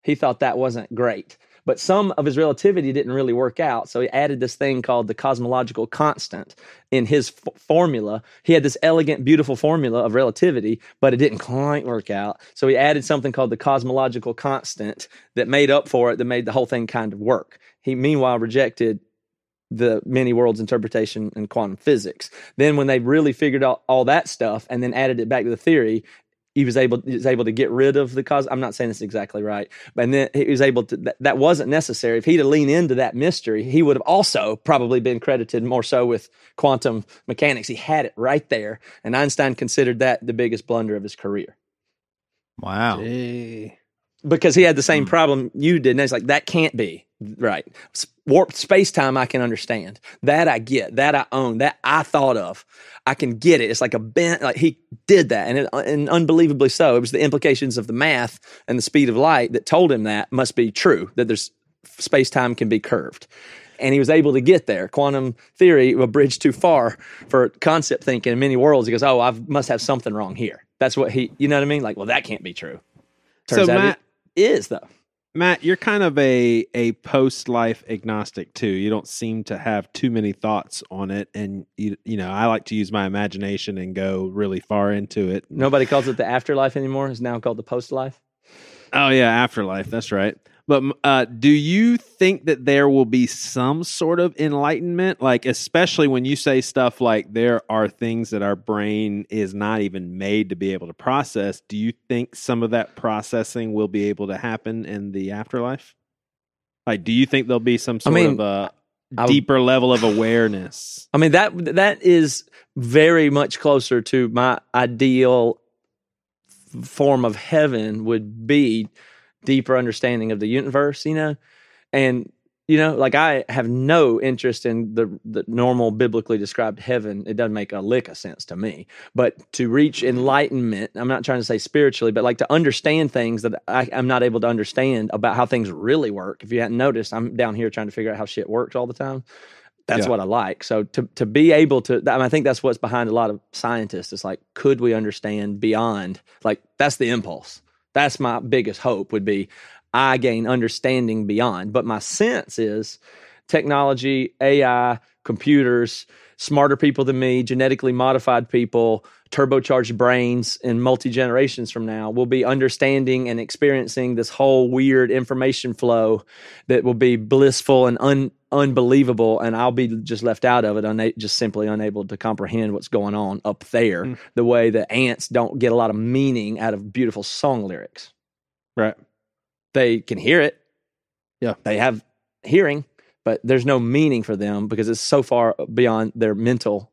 He thought that wasn't great. But some of his relativity didn't really work out, so he added this thing called the cosmological constant in his f- formula. He had this elegant, beautiful formula of relativity, but it didn't quite work out. So he added something called the cosmological constant that made up for it, that made the whole thing kind of work. He meanwhile rejected the many worlds interpretation and quantum physics. Then when they really figured out all that stuff and then added it back to the theory, he was able he was able to get rid of the cause. I'm not saying this exactly right, but and then he was able to. That, that wasn't necessary. If he'd have leaned into that mystery, he would have also probably been credited more so with quantum mechanics. He had it right there, and Einstein considered that the biggest blunder of his career Wow. Hey. because he had the same hmm. problem you did. And it's like, that can't be right. Warped space time, I can understand. That I get. That I own. That I thought of. I can get it. It's like a bent, like he did that. And, it, and unbelievably so. It was the implications of the math and the speed of light that told him that must be true, that there's space time can be curved. And he was able to get there. Quantum theory, a bridge too far for concept thinking in many worlds. He goes, Oh, I must have something wrong here. That's what he, you know what I mean? Like, well, that can't be true. Turns So out Matt, it is though. Matt, you're kind of a a post life agnostic too. You don't seem to have too many thoughts on it, and you you know I like to use my imagination and go really far into it. Nobody calls it the afterlife anymore. It's now called the post life. Oh yeah, afterlife. That's right. But uh, do you think that there will be some sort of enlightenment, like especially when you say stuff like there are things that our brain is not even made to be able to process? Do you think some of that processing will be able to happen in the afterlife? Like, do you think there'll be some sort mean, of a I deeper level of awareness? I mean that that is very much closer to my ideal form of heaven would be deeper understanding of the universe, you know, and you know, like I have no interest in the the normal biblically described heaven. It doesn't make a lick of sense to me. But to reach enlightenment, I'm not trying to say spiritually, but like to understand things that I, I'm not able to understand about how things really work. If you hadn't noticed, I'm down here trying to figure out how shit works all the time That's Yeah. what I like. So to to be able to, I, mean, I think that's what's behind a lot of scientists. It's like, could we understand beyond? Like that's the impulse. That's my biggest hope. Would be I gain understanding beyond. But my sense is technology, AI, computers, smarter people than me, genetically modified people, turbocharged brains in multi generations from now will be understanding and experiencing this whole weird information flow that will be blissful and un, unbelievable. And I'll be just left out of it, una- just simply unable to comprehend what's going on up there, Mm. the way that ants don't get a lot of meaning out of beautiful song lyrics. Right. They can hear it. Yeah. They have hearing, but there's no meaning for them because it's so far beyond their mental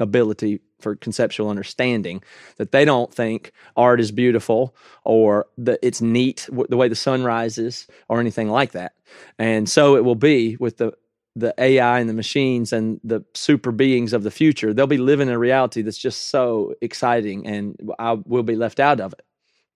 ability for conceptual understanding that they don't think art is beautiful or that it's neat w- the way the sun rises or anything like that. And so it will be with the the AI and the machines and the super beings of the future. They'll be living in a reality that's just so exciting, and I will be left out of it.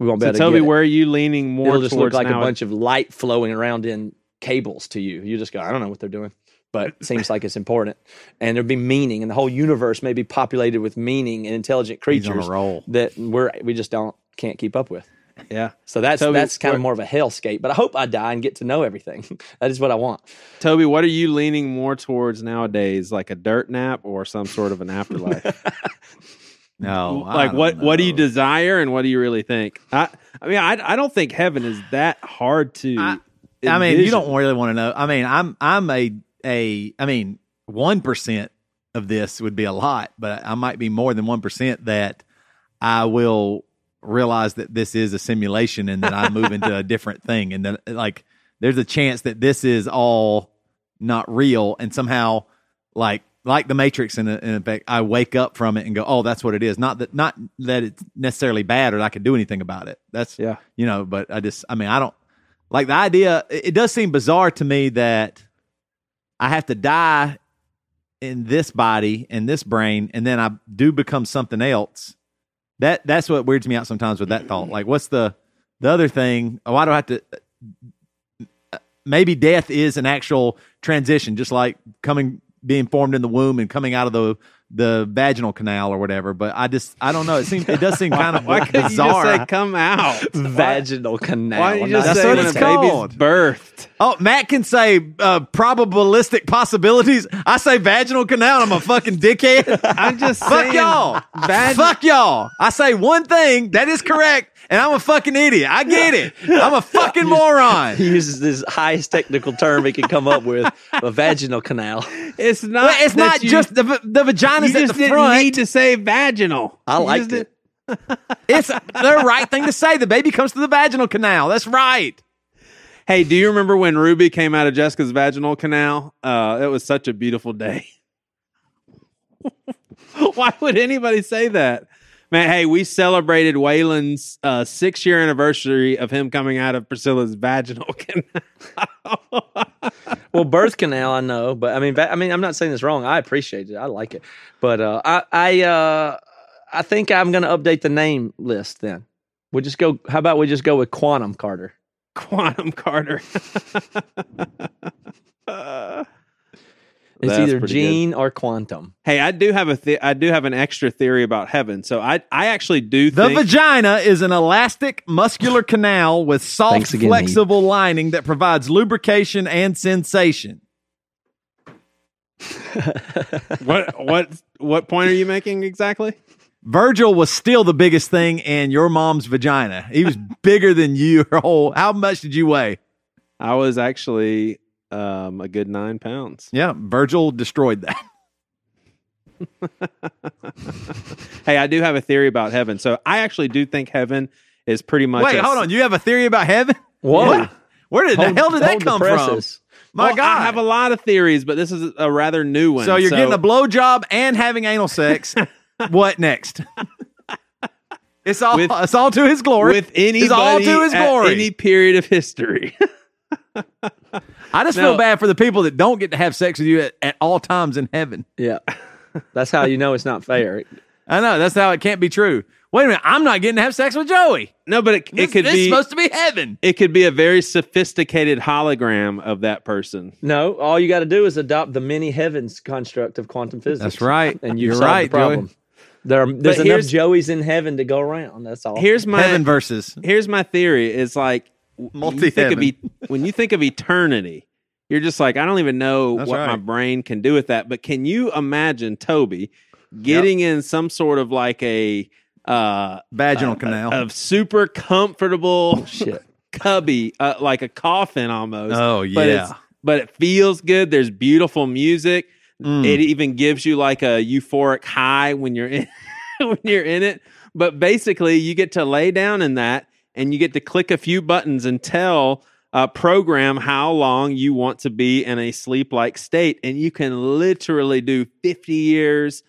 We won't be So able to tell me it. where are you leaning more It'll just look like now? a bunch of light flowing around in cables to you. You just go, I don't know what they're doing, but it seems like it's important. And there'd be meaning, and the whole universe may be populated with meaning and intelligent He's on creatures a roll. that we're we just don't can't keep up with. yeah. So that's Toby, that's kind of more of a hellscape. But I hope I die and get to know everything. that is what I want. Toby, what are you leaning more towards nowadays? Like a dirt nap or some sort of an afterlife? No, I like don't what what do you desire and what do you really think? I I mean I I don't think heaven is that hard to I- I mean, you don't really want to know. I mean, I'm I'm a a I mean, one percent of this would be a lot, but I might be more than one percent that I will realize that this is a simulation and that I move into a different thing, and then like there's a chance that this is all not real, and somehow like like the Matrix in, in effect, I wake up from it and go, oh, that's what it is. Not that not that it's necessarily bad or that I could do anything about it. That's Yeah. you know, but I just I mean I don't like the idea it does seem bizarre to me that I have to die in this body and this brain and then I do become something else. That that's what weirds me out sometimes with that thought. Like what's the the other thing? Why do I have to maybe death is an actual transition just like coming being formed in the womb and coming out of the the vaginal canal or whatever. But I just I don't know. It seems it does seem kind of Why couldn't bizarre. you just say come out? Vaginal canal. Why you just That's say what when it's called. birthed? Oh, Matt can say uh, probabilistic possibilities. I say vaginal canal. I'm a fucking dickhead. I'm just Fuck saying, y'all. vag- Fuck y'all. I say one thing that is correct, and I'm a fucking idiot. I get it. I'm a fucking moron. He uses this highest technical term he can come up with, a vaginal canal. It's not. But it's not you- just the the You vagina's just at the didn't front. need to say vaginal. I You liked it. It's the right thing to say. The baby comes to the vaginal canal. That's right. Hey, do you remember when Ruby came out of Jessica's vaginal canal? Uh, it was such a beautiful day. Why would anybody say that? Man, hey, we celebrated Waylon's uh, six year anniversary of him coming out of Priscilla's vaginal canal. Well, birth canal, I know, but I mean, I mean, I'm not saying this wrong. I appreciate it. I like it, but uh, I, I, uh, I think I'm going to update the name list. Then we'll just go. How about we just go with Quantum Carter? Quantum Carter. Uh, It's That's either pretty good. Gene or Quantum. hey, I do have a the- I do have an extra theory about heaven. So I I actually do The think vagina is an elastic muscular canal with soft, again, flexible lining that provides lubrication and sensation. what what what point are you making exactly? Virgil was still the biggest thing in your mom's vagina. He was bigger than you. Her whole. How much did you weigh? I was actually um, a good nine pounds. Yeah, Virgil destroyed that. Hey, I do have a theory about heaven. So I actually do think heaven is pretty much. Wait, a- hold on. You have a theory about heaven? Whoa. What? Where did the hell did that come from? My Well, God. I have a lot of theories, but this is a rather new one. so you're getting a blowjob and having anal sex. what next? It's all With- it's all to his glory. with anybody It's all to his at glory. any period of history. I just No. feel bad for the people that don't get to have sex with you at, at all times in heaven. Yeah, that's how you know it's not fair. I know that's how it can't be true. Wait a minute, I'm not getting to have sex with Joey. No, but it, This, it could this be is supposed to be heaven. it could be a very sophisticated hologram of that person. No, all you got to do is adopt the many heavens construct of quantum physics. That's right. and you You're solve right, the problem. There, are, there's enough here's- Joeys in heaven to go around. That's all. Here's my heaven versus here's my theory is like w- you think of Multi-heaven. e- when you think of eternity you're just like i don't even know That's what my brain can do with that but can you imagine toby getting in some sort of like a uh vaginal uh, canal. of super comfortable Shit. cubby uh, like a coffin almost oh but yeah. it's but it feels good there's beautiful music Mm. it even gives you like a euphoric high when you're in when you're in it. But basically, you get to lay down in that, and you get to click a few buttons and tell uh, program how long you want to be in a sleep-like state, and you can literally do fifty years,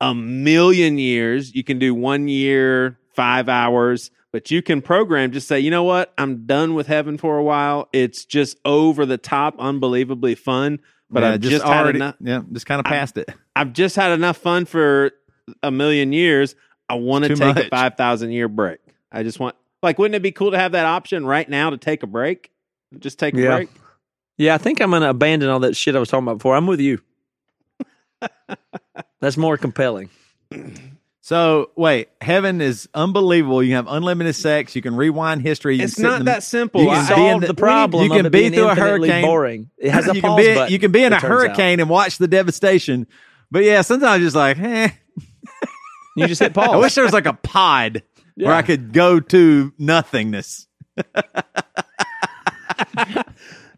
a million years. You can do one year, five hours. But you can program just say, you know what? I'm done with heaven for a while. It's just over the top, unbelievably fun. But Yeah, I've just, had already, enough. yeah, just kind of past it. I've just had enough fun for a million years. I want to take a 5,000 year break. I just want, like, wouldn't it be cool to have that option right now to take a break? Just take a Yeah. break? Yeah, I think I'm going to abandon all that shit I was talking about before. I'm with you. That's more compelling. So wait, heaven is unbelievable. You have unlimited sex. You can rewind history. You It's not the- that simple. You You can I- be in solved the- the problem. you can of be through a hurricane. Boring. It has a you can pause be button, you can be in a turns out. hurricane and watch the devastation. But yeah, sometimes just like, eh. You just hit pause. I wish there was like a pod where I could go to nothingness.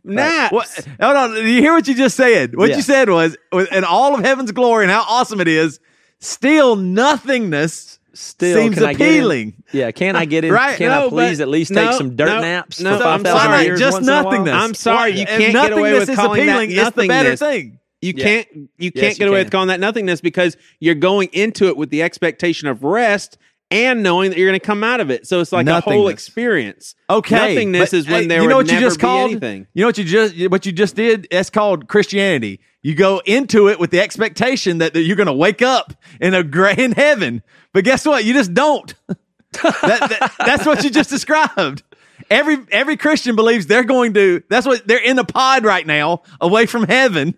Naps. What? Hold on. Do you hear what you just said? What Yeah. you said was, in all of heaven's glory and how awesome it is, still nothingness Still, seems can I get in- appealing. yeah, can I get in? Right, Can I no, please but- at least no, take some dirt no, naps no, for I'm five thousand sorry, years? just once in a while? nothingness. I'm sorry, you can't get away with is calling that appealing. It's the better nothingness. thing. You Yeah. can't you Yes, can't get you away can. with calling that nothingness because you're going into it with the expectation of rest and knowing that you're going to come out of it. So it's like a whole experience. Okay, Nothingness but, is when hey, there you know would what you just be called anything. You know what you just what you just did? That's called Christianity. You go into it with the expectation that, that you're going to wake up in a gra- in heaven, but guess what? You just don't. that, that- that's what you just described. Every every Christian believes they're going to. That's what they're in a pod right now, away from heaven,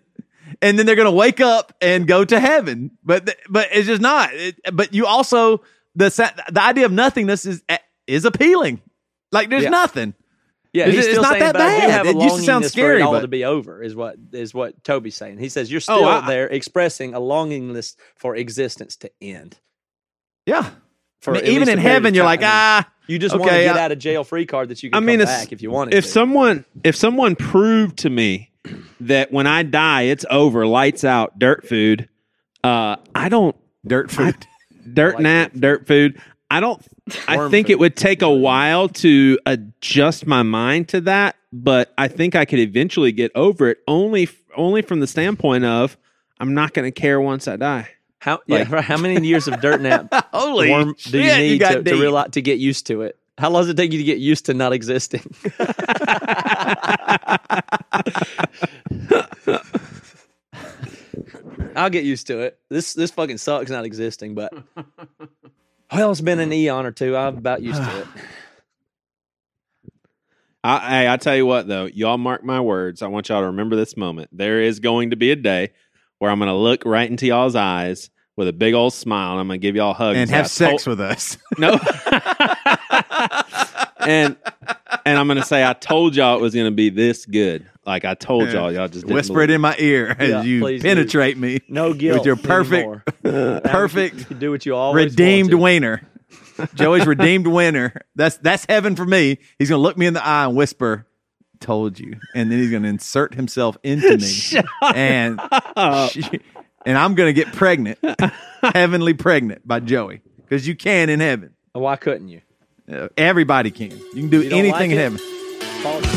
and then they're going to wake up and go to heaven. But but it's just not. It- but you also the the idea of nothingness is is appealing. Like there's Yeah. nothing. Yeah, It's- he's it's not saying, that but I bad. have a It used to sound scary, for it all but- to be over. Is what is what Toby's saying. He says you're Oh, still I- there expressing a longingness for existence to end. Yeah. For I mean, even in heaven, you're like ah. you just want to get I- out of jail free card that you can I mean, come back if you wanted If to. someone if someone proved to me that when I die it's over, lights out, dirt food, uh, I don't Dirt food. Dirt like nap, dirt food. I don't. I think food. it would take a while to adjust my mind to that, but I think I could eventually get over it. Only, only from the standpoint of I'm not going to care once I die. how yeah, right, how many years of dirt nap Holy worm do you need got to, to realize to get used to it? How long does it take you to get used to not existing? I'll get used to it. This this fucking sucks not existing, but well, it's been an eon or two. I'm about used to it. I, hey, I tell you what, though, y'all mark my words. I want y'all to remember this moment. There is going to be a day where I'm going to look right into y'all's eyes with a big old smile, and I'm going to give y'all hugs and have I sex told- with us. No. and and I'm gonna say I told y'all it was gonna be this good. Like I told y'all, y'all just didn't Whisper it in my ear as Yeah, you please do. penetrate me No guilt. with your perfect, anymore. perfect, You do what you always redeemed wanted. wiener. Joey's redeemed winner. That's that's heaven for me. He's gonna look me in the eye and whisper, "Told you," and then he's gonna insert himself into me, and she- and I'm gonna get pregnant, heavenly pregnant by Joey, because you can in heaven. Why couldn't you? Uh, everybody can. You can do You anything like in heaven. All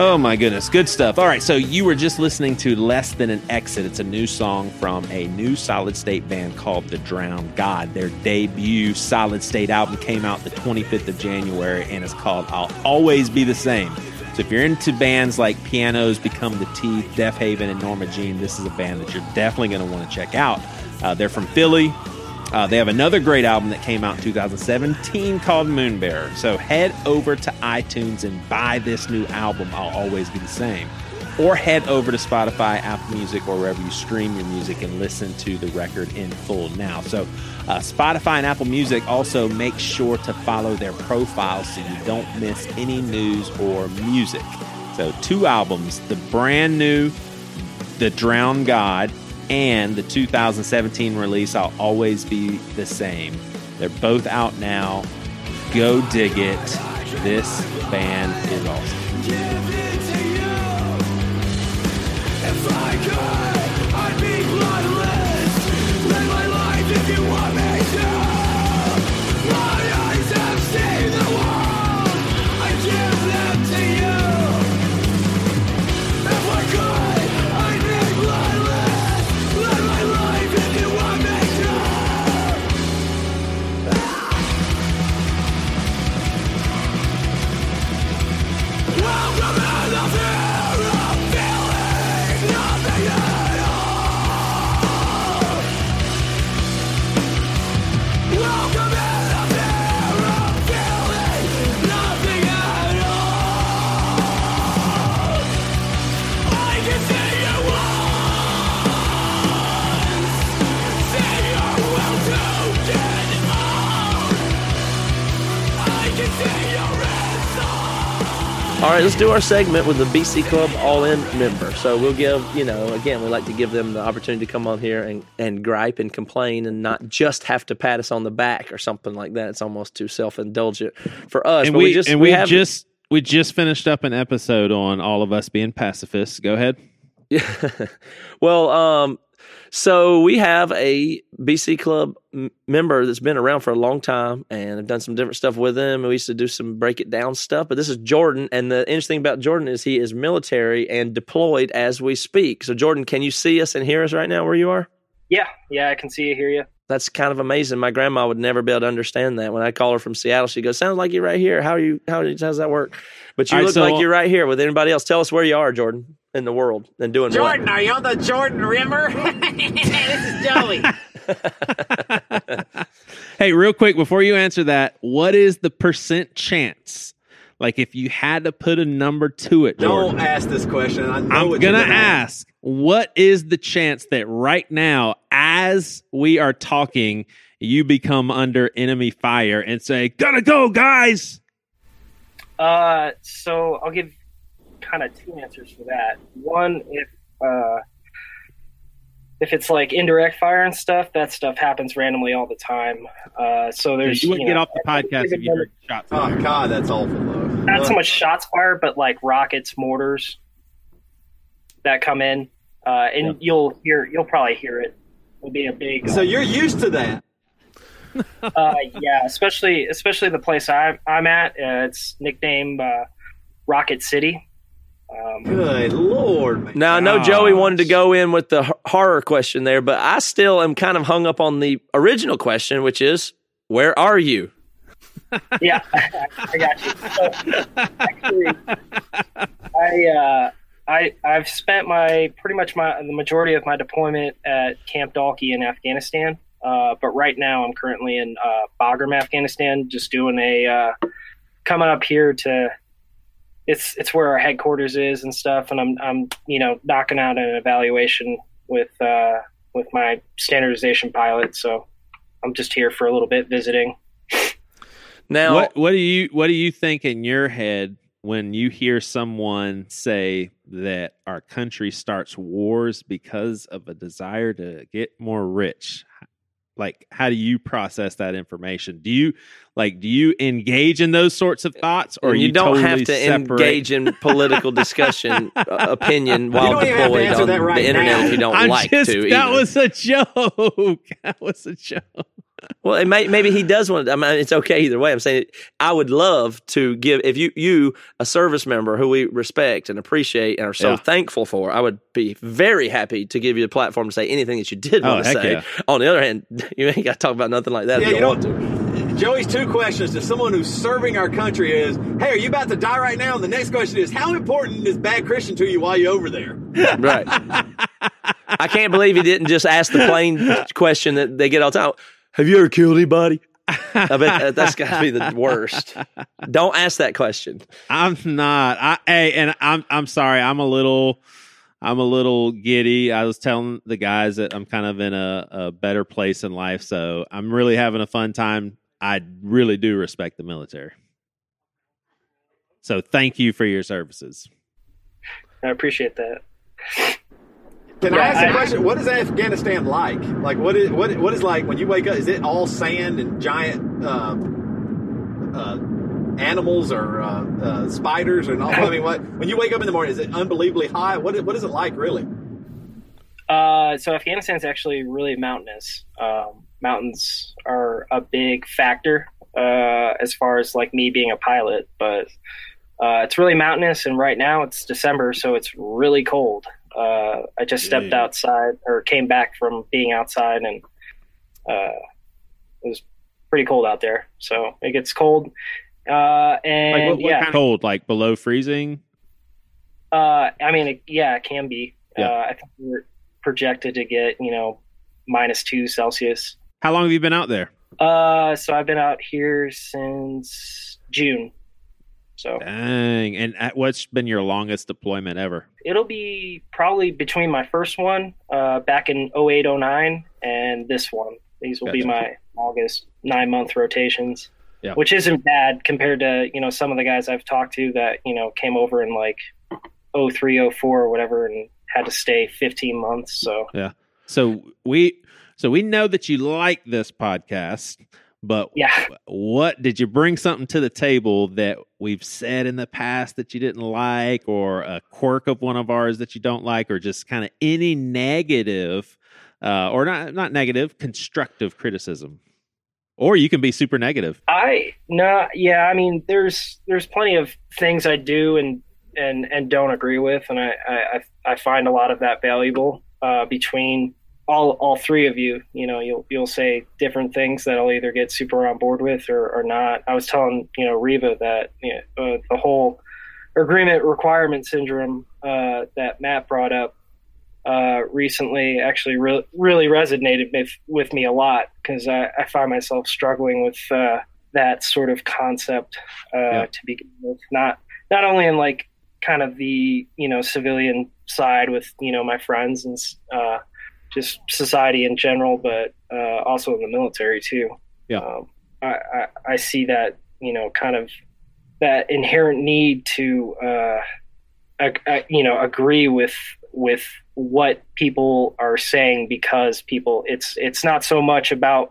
Oh my goodness, good stuff. All right, so you were just listening to Less Than an Exit. It's a new song from a new solid state band called The Drowned God. Their debut solid state album came out the 25th of January and it's called I'll Always Be the Same. So if you're into bands like Pianos, Become the Teeth, Deafheaven, and Norma Jean, this is a band that you're definitely going to want to check out. Uh, they're from Philly. Uh, they have another great album that came out in 2017 called Moonbearer. So head over to iTunes and buy this new album, I'll Always Be the Same. Or head over to Spotify, Apple Music, or wherever you stream your music and listen to the record in full now. So, uh, Spotify and Apple Music also make sure to follow their profiles so you don't miss any news or music. So, two albums the brand new The Drowned God and the 2017 release, I'll Always Be the Same. They're both out now. Go dig it. This band is awesome. All right, let's do our segment with the BC Club All In member. So we'll give, you know, again, we like to give them the opportunity to come on here and, and gripe and complain and not just have to pat us on the back or something like that. It's almost too self indulgent for us. and but we, just and we, have just we just finished up an episode on all of us being pacifists. Go ahead. Yeah. well, um, so we have a BC Club m- member that's been around for a long time, and I've done some different stuff with him. We used to do some break it down stuff, but this is Jordan, and the interesting about Jordan is he is military and deployed as we speak. So, Jordan, can you see us and hear us right now where you are? Yeah, yeah, I can see you, hear you. That's kind of amazing. My grandma would never be able to understand that. When I call her from Seattle, she goes, "Sounds like you're right here. How are you? How does that work?" But you All right, look so- like you're right here with anybody else. Tell us where you are, Jordan, in the world, and doing what. Jordan, are you on the Jordan Rimmer? this is Joey. Hey, real quick before you answer that, what is the percent chance? Like, if you had to put a number to it, Jordan, Don't ask this question. I know I'm what you're gonna ask, what is the chance that right now, as we are talking, you become under enemy fire and say, "Gotta go, guys"? Uh, so I'll give kind of two answers for that. One, if uh, if it's like indirect fire and stuff, that stuff happens randomly all the time. Uh, so there's you wouldn't know, get off the podcast if you heard shots. Oh God, that's awful though. not so much shots fired, but like rockets, mortars that come in, uh, and you'll hear you'll probably hear it. Will be a big So you're used to that. uh, yeah, especially especially the place I'm I'm at. Uh, it's nicknamed uh, Rocket City. Um, Good lord, man. Now I know Joey wanted to go in with the horror question there, but I still am kind of hung up on the original question, which is, "Where are you?" yeah, I got you. So, actually, I uh, I I've spent my pretty much my the majority of my deployment at Camp Dahlke in Afghanistan. Uh, but right now I'm currently in uh, Bagram, Afghanistan, just doing a uh, coming up here to. It's it's where our headquarters is and stuff, and I'm I'm you know knocking out an evaluation with uh, with my standardization pilot. So I'm just here for a little bit visiting. Now, what what do you what do you think in your head when you hear someone say that our country starts wars because of a desire to get more rich? Like how do you process that information? Do you like do you engage in those sorts of thoughts or you, you don't have to separate? engage in political discussion, uh, opinion while don't even have to deployed on right the internet now. if you don't I'm like just, to. that either. was a joke. That was a joke. Well, it may, maybe he does want. To, I mean, it's okay either way. I'm saying I would love to give if you you a service member who we respect and appreciate and are so Yeah. thankful for. I would be very happy to give you a platform to say anything that you did Oh, want to say. yeah. On the other hand, you ain't got to talk about nothing like that. Yeah, if you you don't know, want to. Joey's two questions to someone who's serving our country is, hey, are you about to die right now? And the next question is, how important is bad Christian to you while you're over there? Right. I can't believe he didn't just ask the plain question that they get all the time. Have you ever killed anybody? I bet that- that's got to be the worst. Don't ask that question. I'm not. I hey, and I'm I'm sorry. I'm a little I'm a little giddy. I was telling the guys that I'm kind of in a, a better place in life, so I'm really having a fun time. I really do respect the military. So thank you for your services. I appreciate that. Can I ask a I- question? What is Afghanistan like? Like, what is what what is like when you wake up? Is it all sand and giant uh, uh, animals or uh, uh, spiders and all? I mean, what when you wake up in the morning, is it unbelievably high? What is, what is it like, really? Uh, so is actually really mountainous. Um, mountains are a big factor uh, as far as like me being a pilot, but uh, it's really mountainous. And right now it's December, so it's really cold. Uh, I just stepped Yeah. outside or came back from being outside, and uh, it was pretty cold out there. So it gets cold. Uh, and Like what, what yeah, kind of cold? Like below freezing? Uh, I mean, it, yeah, it can be. Yeah. Uh, I think we're projected to get you know minus two Celsius. How long have you been out there? Uh, so I've been out here since June. So Dang. And what's been your longest deployment ever? It'll be probably between my first one uh, back in 08, 09 and this one. These will be my longest nine month rotations. Yeah. Which isn't bad compared to, you know, some of the guys I've talked to that, you know, came over in like 03, 04 or whatever and had to stay 15 months. So yeah. So we so we know that you like this podcast, but yeah. what did you bring something to the table that we've said in the past that you didn't like or a quirk of one of ours that you don't like or just kind of any negative uh, or not not negative constructive criticism or you can be super negative I no, yeah. I mean, there's there's plenty of things I do and and and don't agree with, and I I, I find a lot of that valuable uh, between all all three of you. You know, you'll you'll say different things that I'll either get super on board with or, or not. I was telling you know Reva that you know, uh, the whole agreement requirement syndrome uh, that Matt brought up uh, recently actually re- really resonated with, with me a lot because I, I find myself struggling with uh, that sort of concept uh, Yeah. to begin with. Not not only in like kind of the you know civilian side with you know my friends and uh, just society in general, but uh, also in the military too. Yeah. um, I, I I see that you know kind of that inherent need to uh, uh, you know agree with with what people are saying because people it's it's not so much about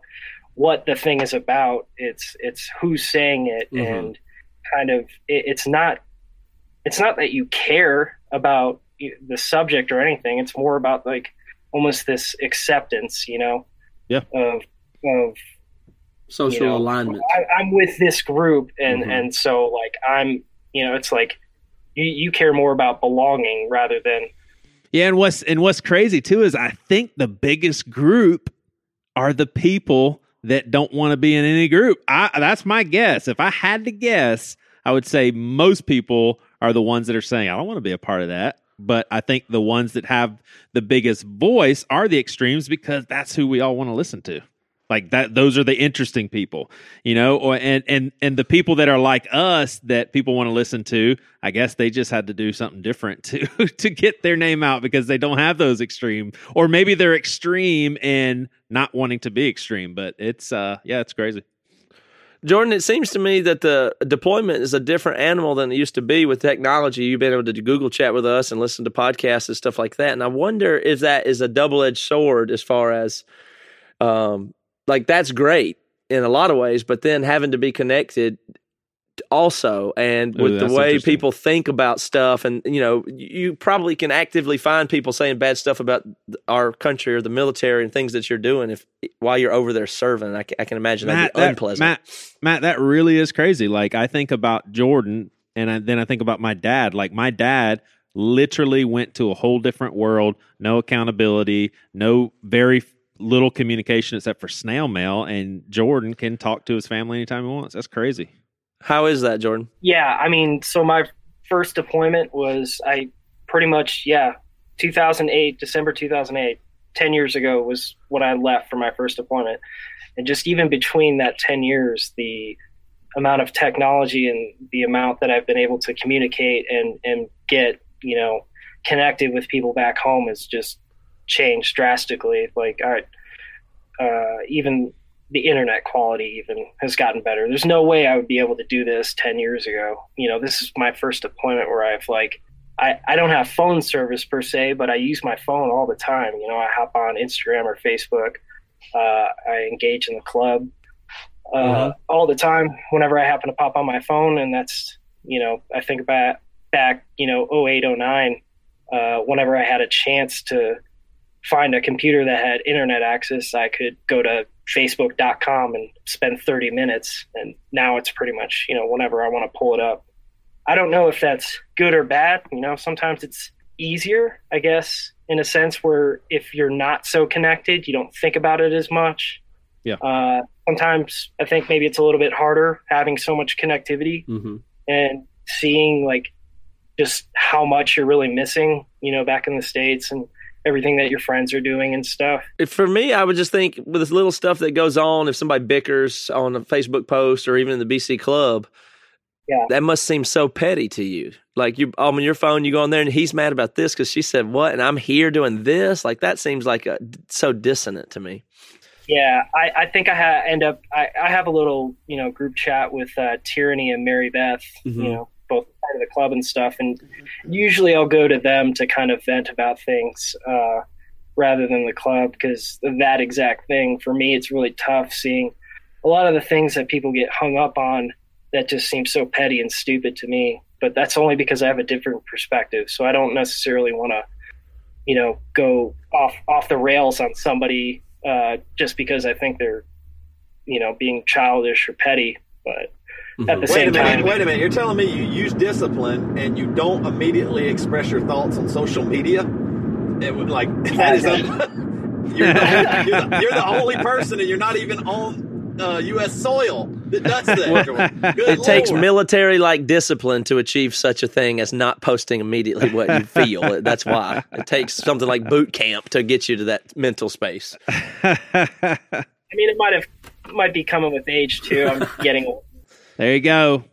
what the thing is about it's it's who's saying it Mhm. and kind of it, it's not it's not that you care about the subject or anything it's more about like almost this acceptance you know Yeah. of of Social you know, alignment. I, I'm with this group, and Mhm. and so like I'm, you know, it's like you you care more about belonging rather than yeah and what's and what's crazy too is i think the biggest group are the people that don't want to be in any group I, that's my guess if i had to guess i would say most people are the ones that are saying i don't want to be a part of that but i think the ones that have the biggest voice are the extremes because that's who we all want to listen to. Like that those are the interesting people you know? Or and and and the people that are like us that people want to listen to i guess they just had to do something different to to get their name out because they don't have those extreme. Or maybe they're extreme in not wanting to be extreme but it's uh yeah it's crazy Jordan, it seems to me that the deployment is a different animal than it used to be with technology. You've been able to Google chat with us and listen to podcasts and stuff like that. And I wonder if that is a double edged sword as far as, um, like that's great in a lot of ways, but then having to be connected also, and Ooh, with the way people think about stuff, and you know, you probably can actively find people saying bad stuff about our country or the military and things that you're doing if while you're over there serving. I, I can imagine that'd Matt, be that, unpleasant. Matt, Matt, that really is crazy. Like I think about Jordan, and I, then I think about my dad. Like my dad literally went to a whole different world, no accountability, no very little communication except for snail mail, and Jordan can talk to his family anytime he wants. That's crazy. How is that, Jordan? Yeah, I mean, so my first deployment was I pretty much yeah, 2008 December 2008, 10 years ago was when I left for my first deployment, and just even between that 10 years, the amount of technology and the amount that I've been able to communicate and and get you know connected with people back home has just changed drastically. Like I, uh, even the internet quality even has gotten better. There's no way I would be able to do this 10 years ago. You know, this is my first deployment where I've like, I, I don't have phone service per se, but I use my phone all the time. You know, I hop on Instagram or Facebook. Uh, I engage in the club uh, all the time whenever I happen to pop on my phone. And that's, you know, I think about back, you know, 08, 09, uh, whenever I had a chance to find a computer that had internet access, I could go to facebook.com and spend 30 minutes. And now it's pretty much, you know, whenever I want to pull it up. I don't know if that's good or bad. You know, sometimes it's easier, I guess, in a sense where if you're not so connected, you don't think about it as much. Yeah. Uh, sometimes I think maybe it's a little bit harder having so much connectivity Mm-hmm. and seeing like just how much you're really missing, you know, back in the States and everything that your friends are doing and stuff. For me, I would just think with this little stuff that goes on, if somebody bickers on a Facebook post or even in the BC club, Yeah. that must seem so petty to you. Like you, on your phone, you go on there and he's mad about this because she said what, and I'm here doing this. Like that seems like a, so dissonant to me. Yeah, I, I think I ha- end up I, I have a little you know group chat with uh, Tyranny and Mary Beth, Mhm. you know, both part of the club and stuff, and usually I'll go to them to kind of vent about things uh, rather than the club because that exact thing for me it's really tough seeing a lot of the things that people get hung up on that just seem so petty and stupid to me. But that's only because I have a different perspective, so I don't necessarily want to you know go off off the rails on somebody uh, just because I think they're, you know, being childish or petty. But at the Wait same a minute. time, Wait a minute. You're telling me you use discipline and you don't immediately express your thoughts on social media? It would like that is. Un- you're, the, you're, the, you're the only person, and you're not even on uh, U.S. soil that does that. Jordan. Good It takes military like discipline to achieve such a thing as not posting immediately what you feel. That's why it takes something like boot camp to get you to that mental space. I mean, it might have might be coming with age too. I'm getting old. There you go.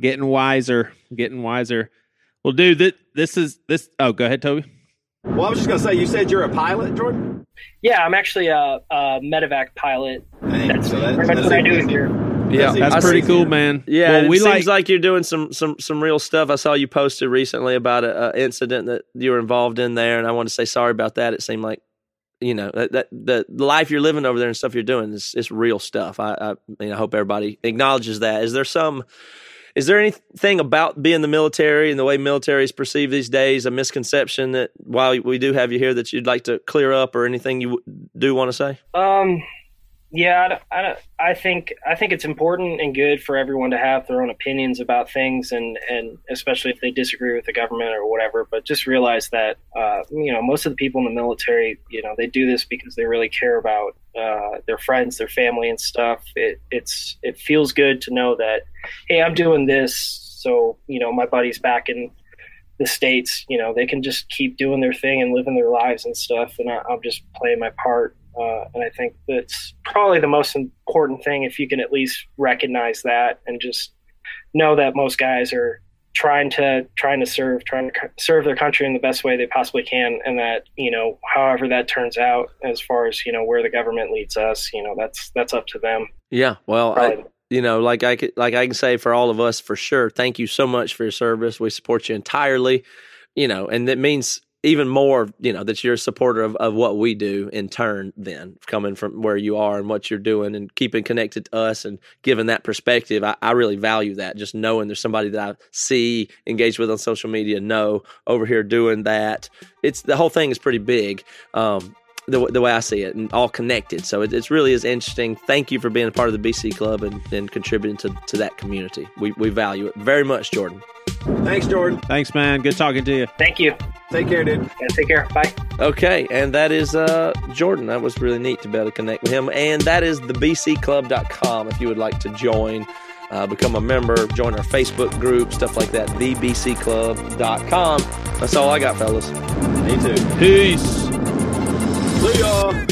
Getting wiser. Getting wiser. Well, dude, this, this is this. Oh, go ahead, Toby. Well, I was just gonna say, you said you're a pilot, Jordan. Yeah, I'm actually a, a medevac pilot. Dang, That's so that- pretty much that's what I do easy. here. Yeah, That's That's pretty see- cool, man. Yeah, well, it we seems like, like, you're doing some some some real stuff. I saw you posted recently about a, a incident that you were involved in there, and I want to say sorry about that. It seemed like you know that, that the life you're living over there and stuff you're doing is is real stuff. I I, mean, I hope everybody acknowledges that. Is there some is there anything about being the military and the way military is perceived these days a misconception that while we do have you here that you'd like to clear up or anything you do want to say? Um, yeah, I, I, I think I think it's important and good for everyone to have their own opinions about things, and and especially if they disagree with the government or whatever. But just realize that uh, you know most of the people in the military, you know, they do this because they really care about uh, their friends, their family, and stuff. It it's it feels good to know that hey, I'm doing this, so you know my buddies back in the states, you know, they can just keep doing their thing and living their lives and stuff, and I, I'm just playing my part. Uh, and I think that's probably the most important thing if you can at least recognize that and just know that most guys are trying to trying to serve trying to serve their country in the best way they possibly can and that you know however that turns out as far as you know where the government leads us you know that's that's up to them Yeah, well, I, you know, like I could, like I can say for all of us for sure. Thank you so much for your service. We support you entirely. You know, and that means even more, you know, that you're a supporter of, of what we do in turn, then coming from where you are and what you're doing and keeping connected to us and giving that perspective. I, I really value that. Just knowing there's somebody that I see, engaged with on social media, know over here doing that. It's the whole thing is pretty big. Um, the, the way I see it, and all connected. So it, it really is interesting. Thank you for being a part of the BC Club and, and contributing to, to that community. We, we value it very much, Jordan. Thanks, Jordan. Thanks, man. Good talking to you. Thank you. Take care, dude. Yeah, take care. Bye. Okay, and that is uh, Jordan. That was really neat to be able to connect with him. And that is the bcclub.com if you would like to join, uh, become a member, join our Facebook group, stuff like that. Thebcclub.com. That's all I got, fellas. Me too. Peace. See y'all.